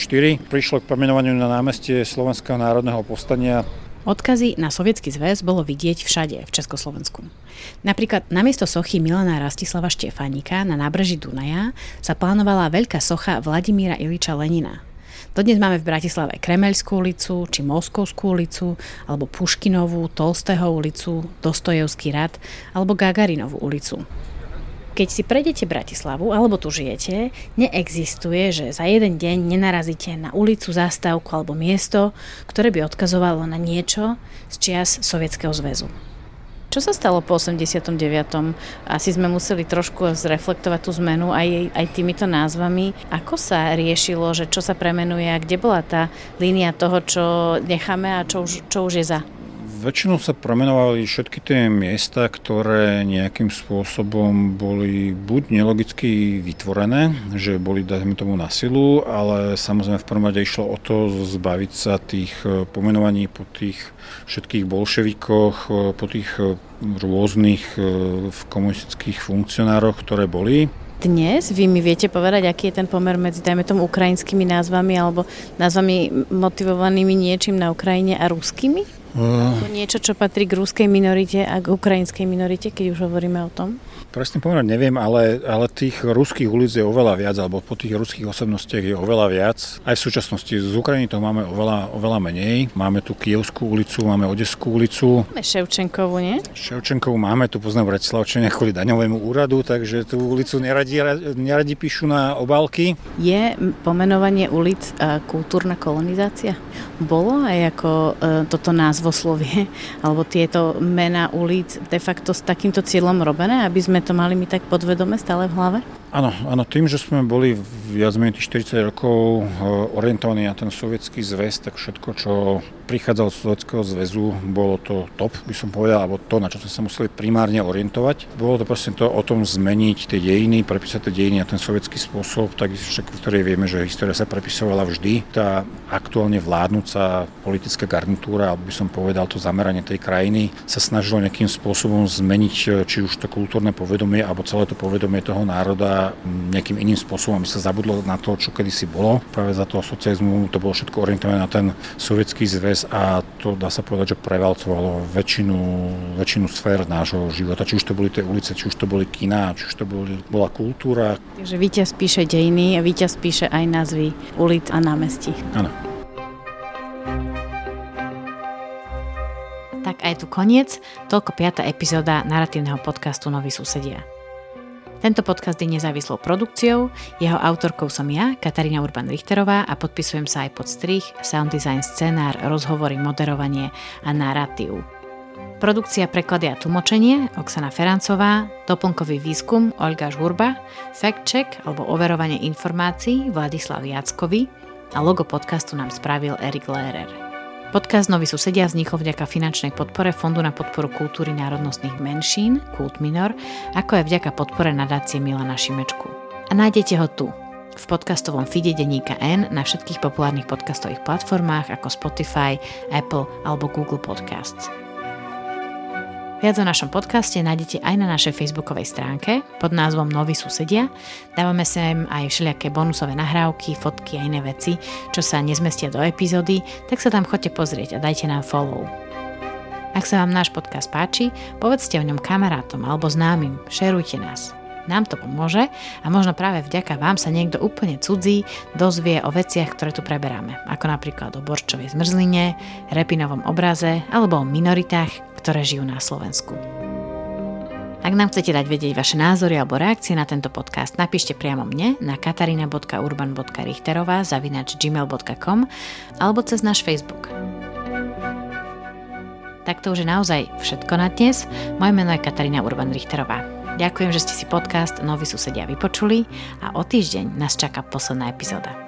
prišlo k hlasovaniu na námestie Slovenského národného povstania Odkazy na sovietský zväz bolo vidieť všade v Československu. Napríklad namiesto sochy Milana Rastislava Štefánika na nábreží Dunaja sa plánovala veľká socha Vladimíra Iliča Lenina. Dodnes máme v Bratislave Kremelskú ulicu, či Moskovskú ulicu, alebo Puškinovú, Tolstého ulicu, Dostojevský rad, alebo Gagarinovú ulicu. Keď si prejdete Bratislavu alebo tu žijete, neexistuje, že za jeden deň nenarazíte na ulicu, zástavku alebo miesto, ktoré by odkazovalo na niečo z čias Sovietskeho zväzu. Čo sa stalo po 89. Asi sme museli trošku zreflektovať tú zmenu aj, aj týmito názvami. Ako sa riešilo, že čo sa premenuje a kde bola tá línia toho, čo necháme a čo už, čo už je za? Väčšinou sa promenovali všetky tie miesta, ktoré nejakým spôsobom boli buď nelogicky vytvorené, že boli, dajme tomu, na silu, ale samozrejme v prvom rade išlo o to zbaviť sa tých e, pomenovaní po tých všetkých bolševikoch, e, po tých e, rôznych komunistických funkcionároch, ktoré boli. Dnes vy mi viete povedať, aký je ten pomer medzi, dajme tomu, ukrajinskými názvami alebo názvami motivovanými niečím na Ukrajine a ruskými? Uh, niečo, čo patrí k ruskej minorite a k ukrajinskej minorite, keď už hovoríme o tom? Presne povedať neviem, ale, ale tých ruských ulic je oveľa viac, alebo po tých ruských osobnostiach je oveľa viac. Aj v súčasnosti z Ukrajiny to máme oveľa, oveľa menej. Máme tu Kievskú ulicu, máme Odeskú ulicu. Máme Ševčenkovú, nie? Ševčenkovú máme, tu poznám Bratislavčania kvôli daňovému úradu, takže tú ulicu neradi, neradi píšu na obálky. Je pomenovanie ulic e, kultúrna kolonizácia? Bolo aj ako e, toto názvoslovie, alebo tieto mená ulic de facto s takýmto cieľom robené, aby sme to mali my tak podvedome stále v hlave? Áno, áno, tým, že sme boli viac menej 40 rokov eh, orientovaní na ten sovietský zväz, tak všetko, čo prichádzalo z Sovietskeho zväzu, bolo to top, by som povedal, alebo to, na čo sme sa museli primárne orientovať. Bolo to proste to o tom zmeniť tie dejiny, prepísať tie dejiny na ten sovietský spôsob, tak však v vieme, že história sa prepisovala vždy. Tá aktuálne vládnúca politická garnitúra, alebo by som povedal to zameranie tej krajiny, sa snažilo nejakým spôsobom zmeniť eh, či už to kultúrne povedomie, alebo celé to povedomie toho národa nejakým iným spôsobom, aby sa zabudlo na to, čo kedysi bolo. Práve za toho socializmu to bolo všetko orientované na ten sovietský zväz a to dá sa povedať, že prevalcovalo väčšinu, väčšinu sfér nášho života. Či už to boli tie ulice, či už to boli kina, či už to boli, bola kultúra. Takže víťaz píše dejiny a víťaz píše aj názvy ulic a námestí. Áno. Tak aj tu koniec, toľko piata epizóda narratívneho podcastu Noví susedia. Tento podcast je nezávislou produkciou, jeho autorkou som ja, Katarína Urban-Richterová a podpisujem sa aj pod strich, sound design, scenár, rozhovory, moderovanie a narratív. Produkcia, preklady a tlmočenie Oksana Ferancová, doplnkový výskum Olga Žurba, fact check alebo overovanie informácií Vladislav Jackovi a logo podcastu nám spravil Erik Lehrer. Podcast Noví susedia vznikol vďaka finančnej podpore Fondu na podporu kultúry národnostných menšín, Kult Minor, ako aj vďaka podpore nadácie Milana Šimečku. A nájdete ho tu, v podcastovom feede denníka N na všetkých populárnych podcastových platformách ako Spotify, Apple alebo Google Podcasts. Viac o našom podcaste nájdete aj na našej facebookovej stránke pod názvom Noví susedia. Dávame sem aj všelijaké bonusové nahrávky, fotky a iné veci, čo sa nezmestia do epizódy, tak sa tam chodte pozrieť a dajte nám follow. Ak sa vám náš podcast páči, povedzte o ňom kamarátom alebo známym, šerujte nás. Nám to pomôže a možno práve vďaka vám sa niekto úplne cudzí dozvie o veciach, ktoré tu preberáme, ako napríklad o borčovej zmrzline, repinovom obraze alebo o minoritách, ktoré žijú na Slovensku. Ak nám chcete dať vedieť vaše názory alebo reakcie na tento podcast, napíšte priamo mne na katarina.urban.richterová zavinač gmail.com alebo cez náš Facebook. Tak to už je naozaj všetko na dnes. Moje meno je Katarína Urban-Richterová. Ďakujem, že ste si podcast Noví susedia vypočuli a o týždeň nás čaká posledná epizóda.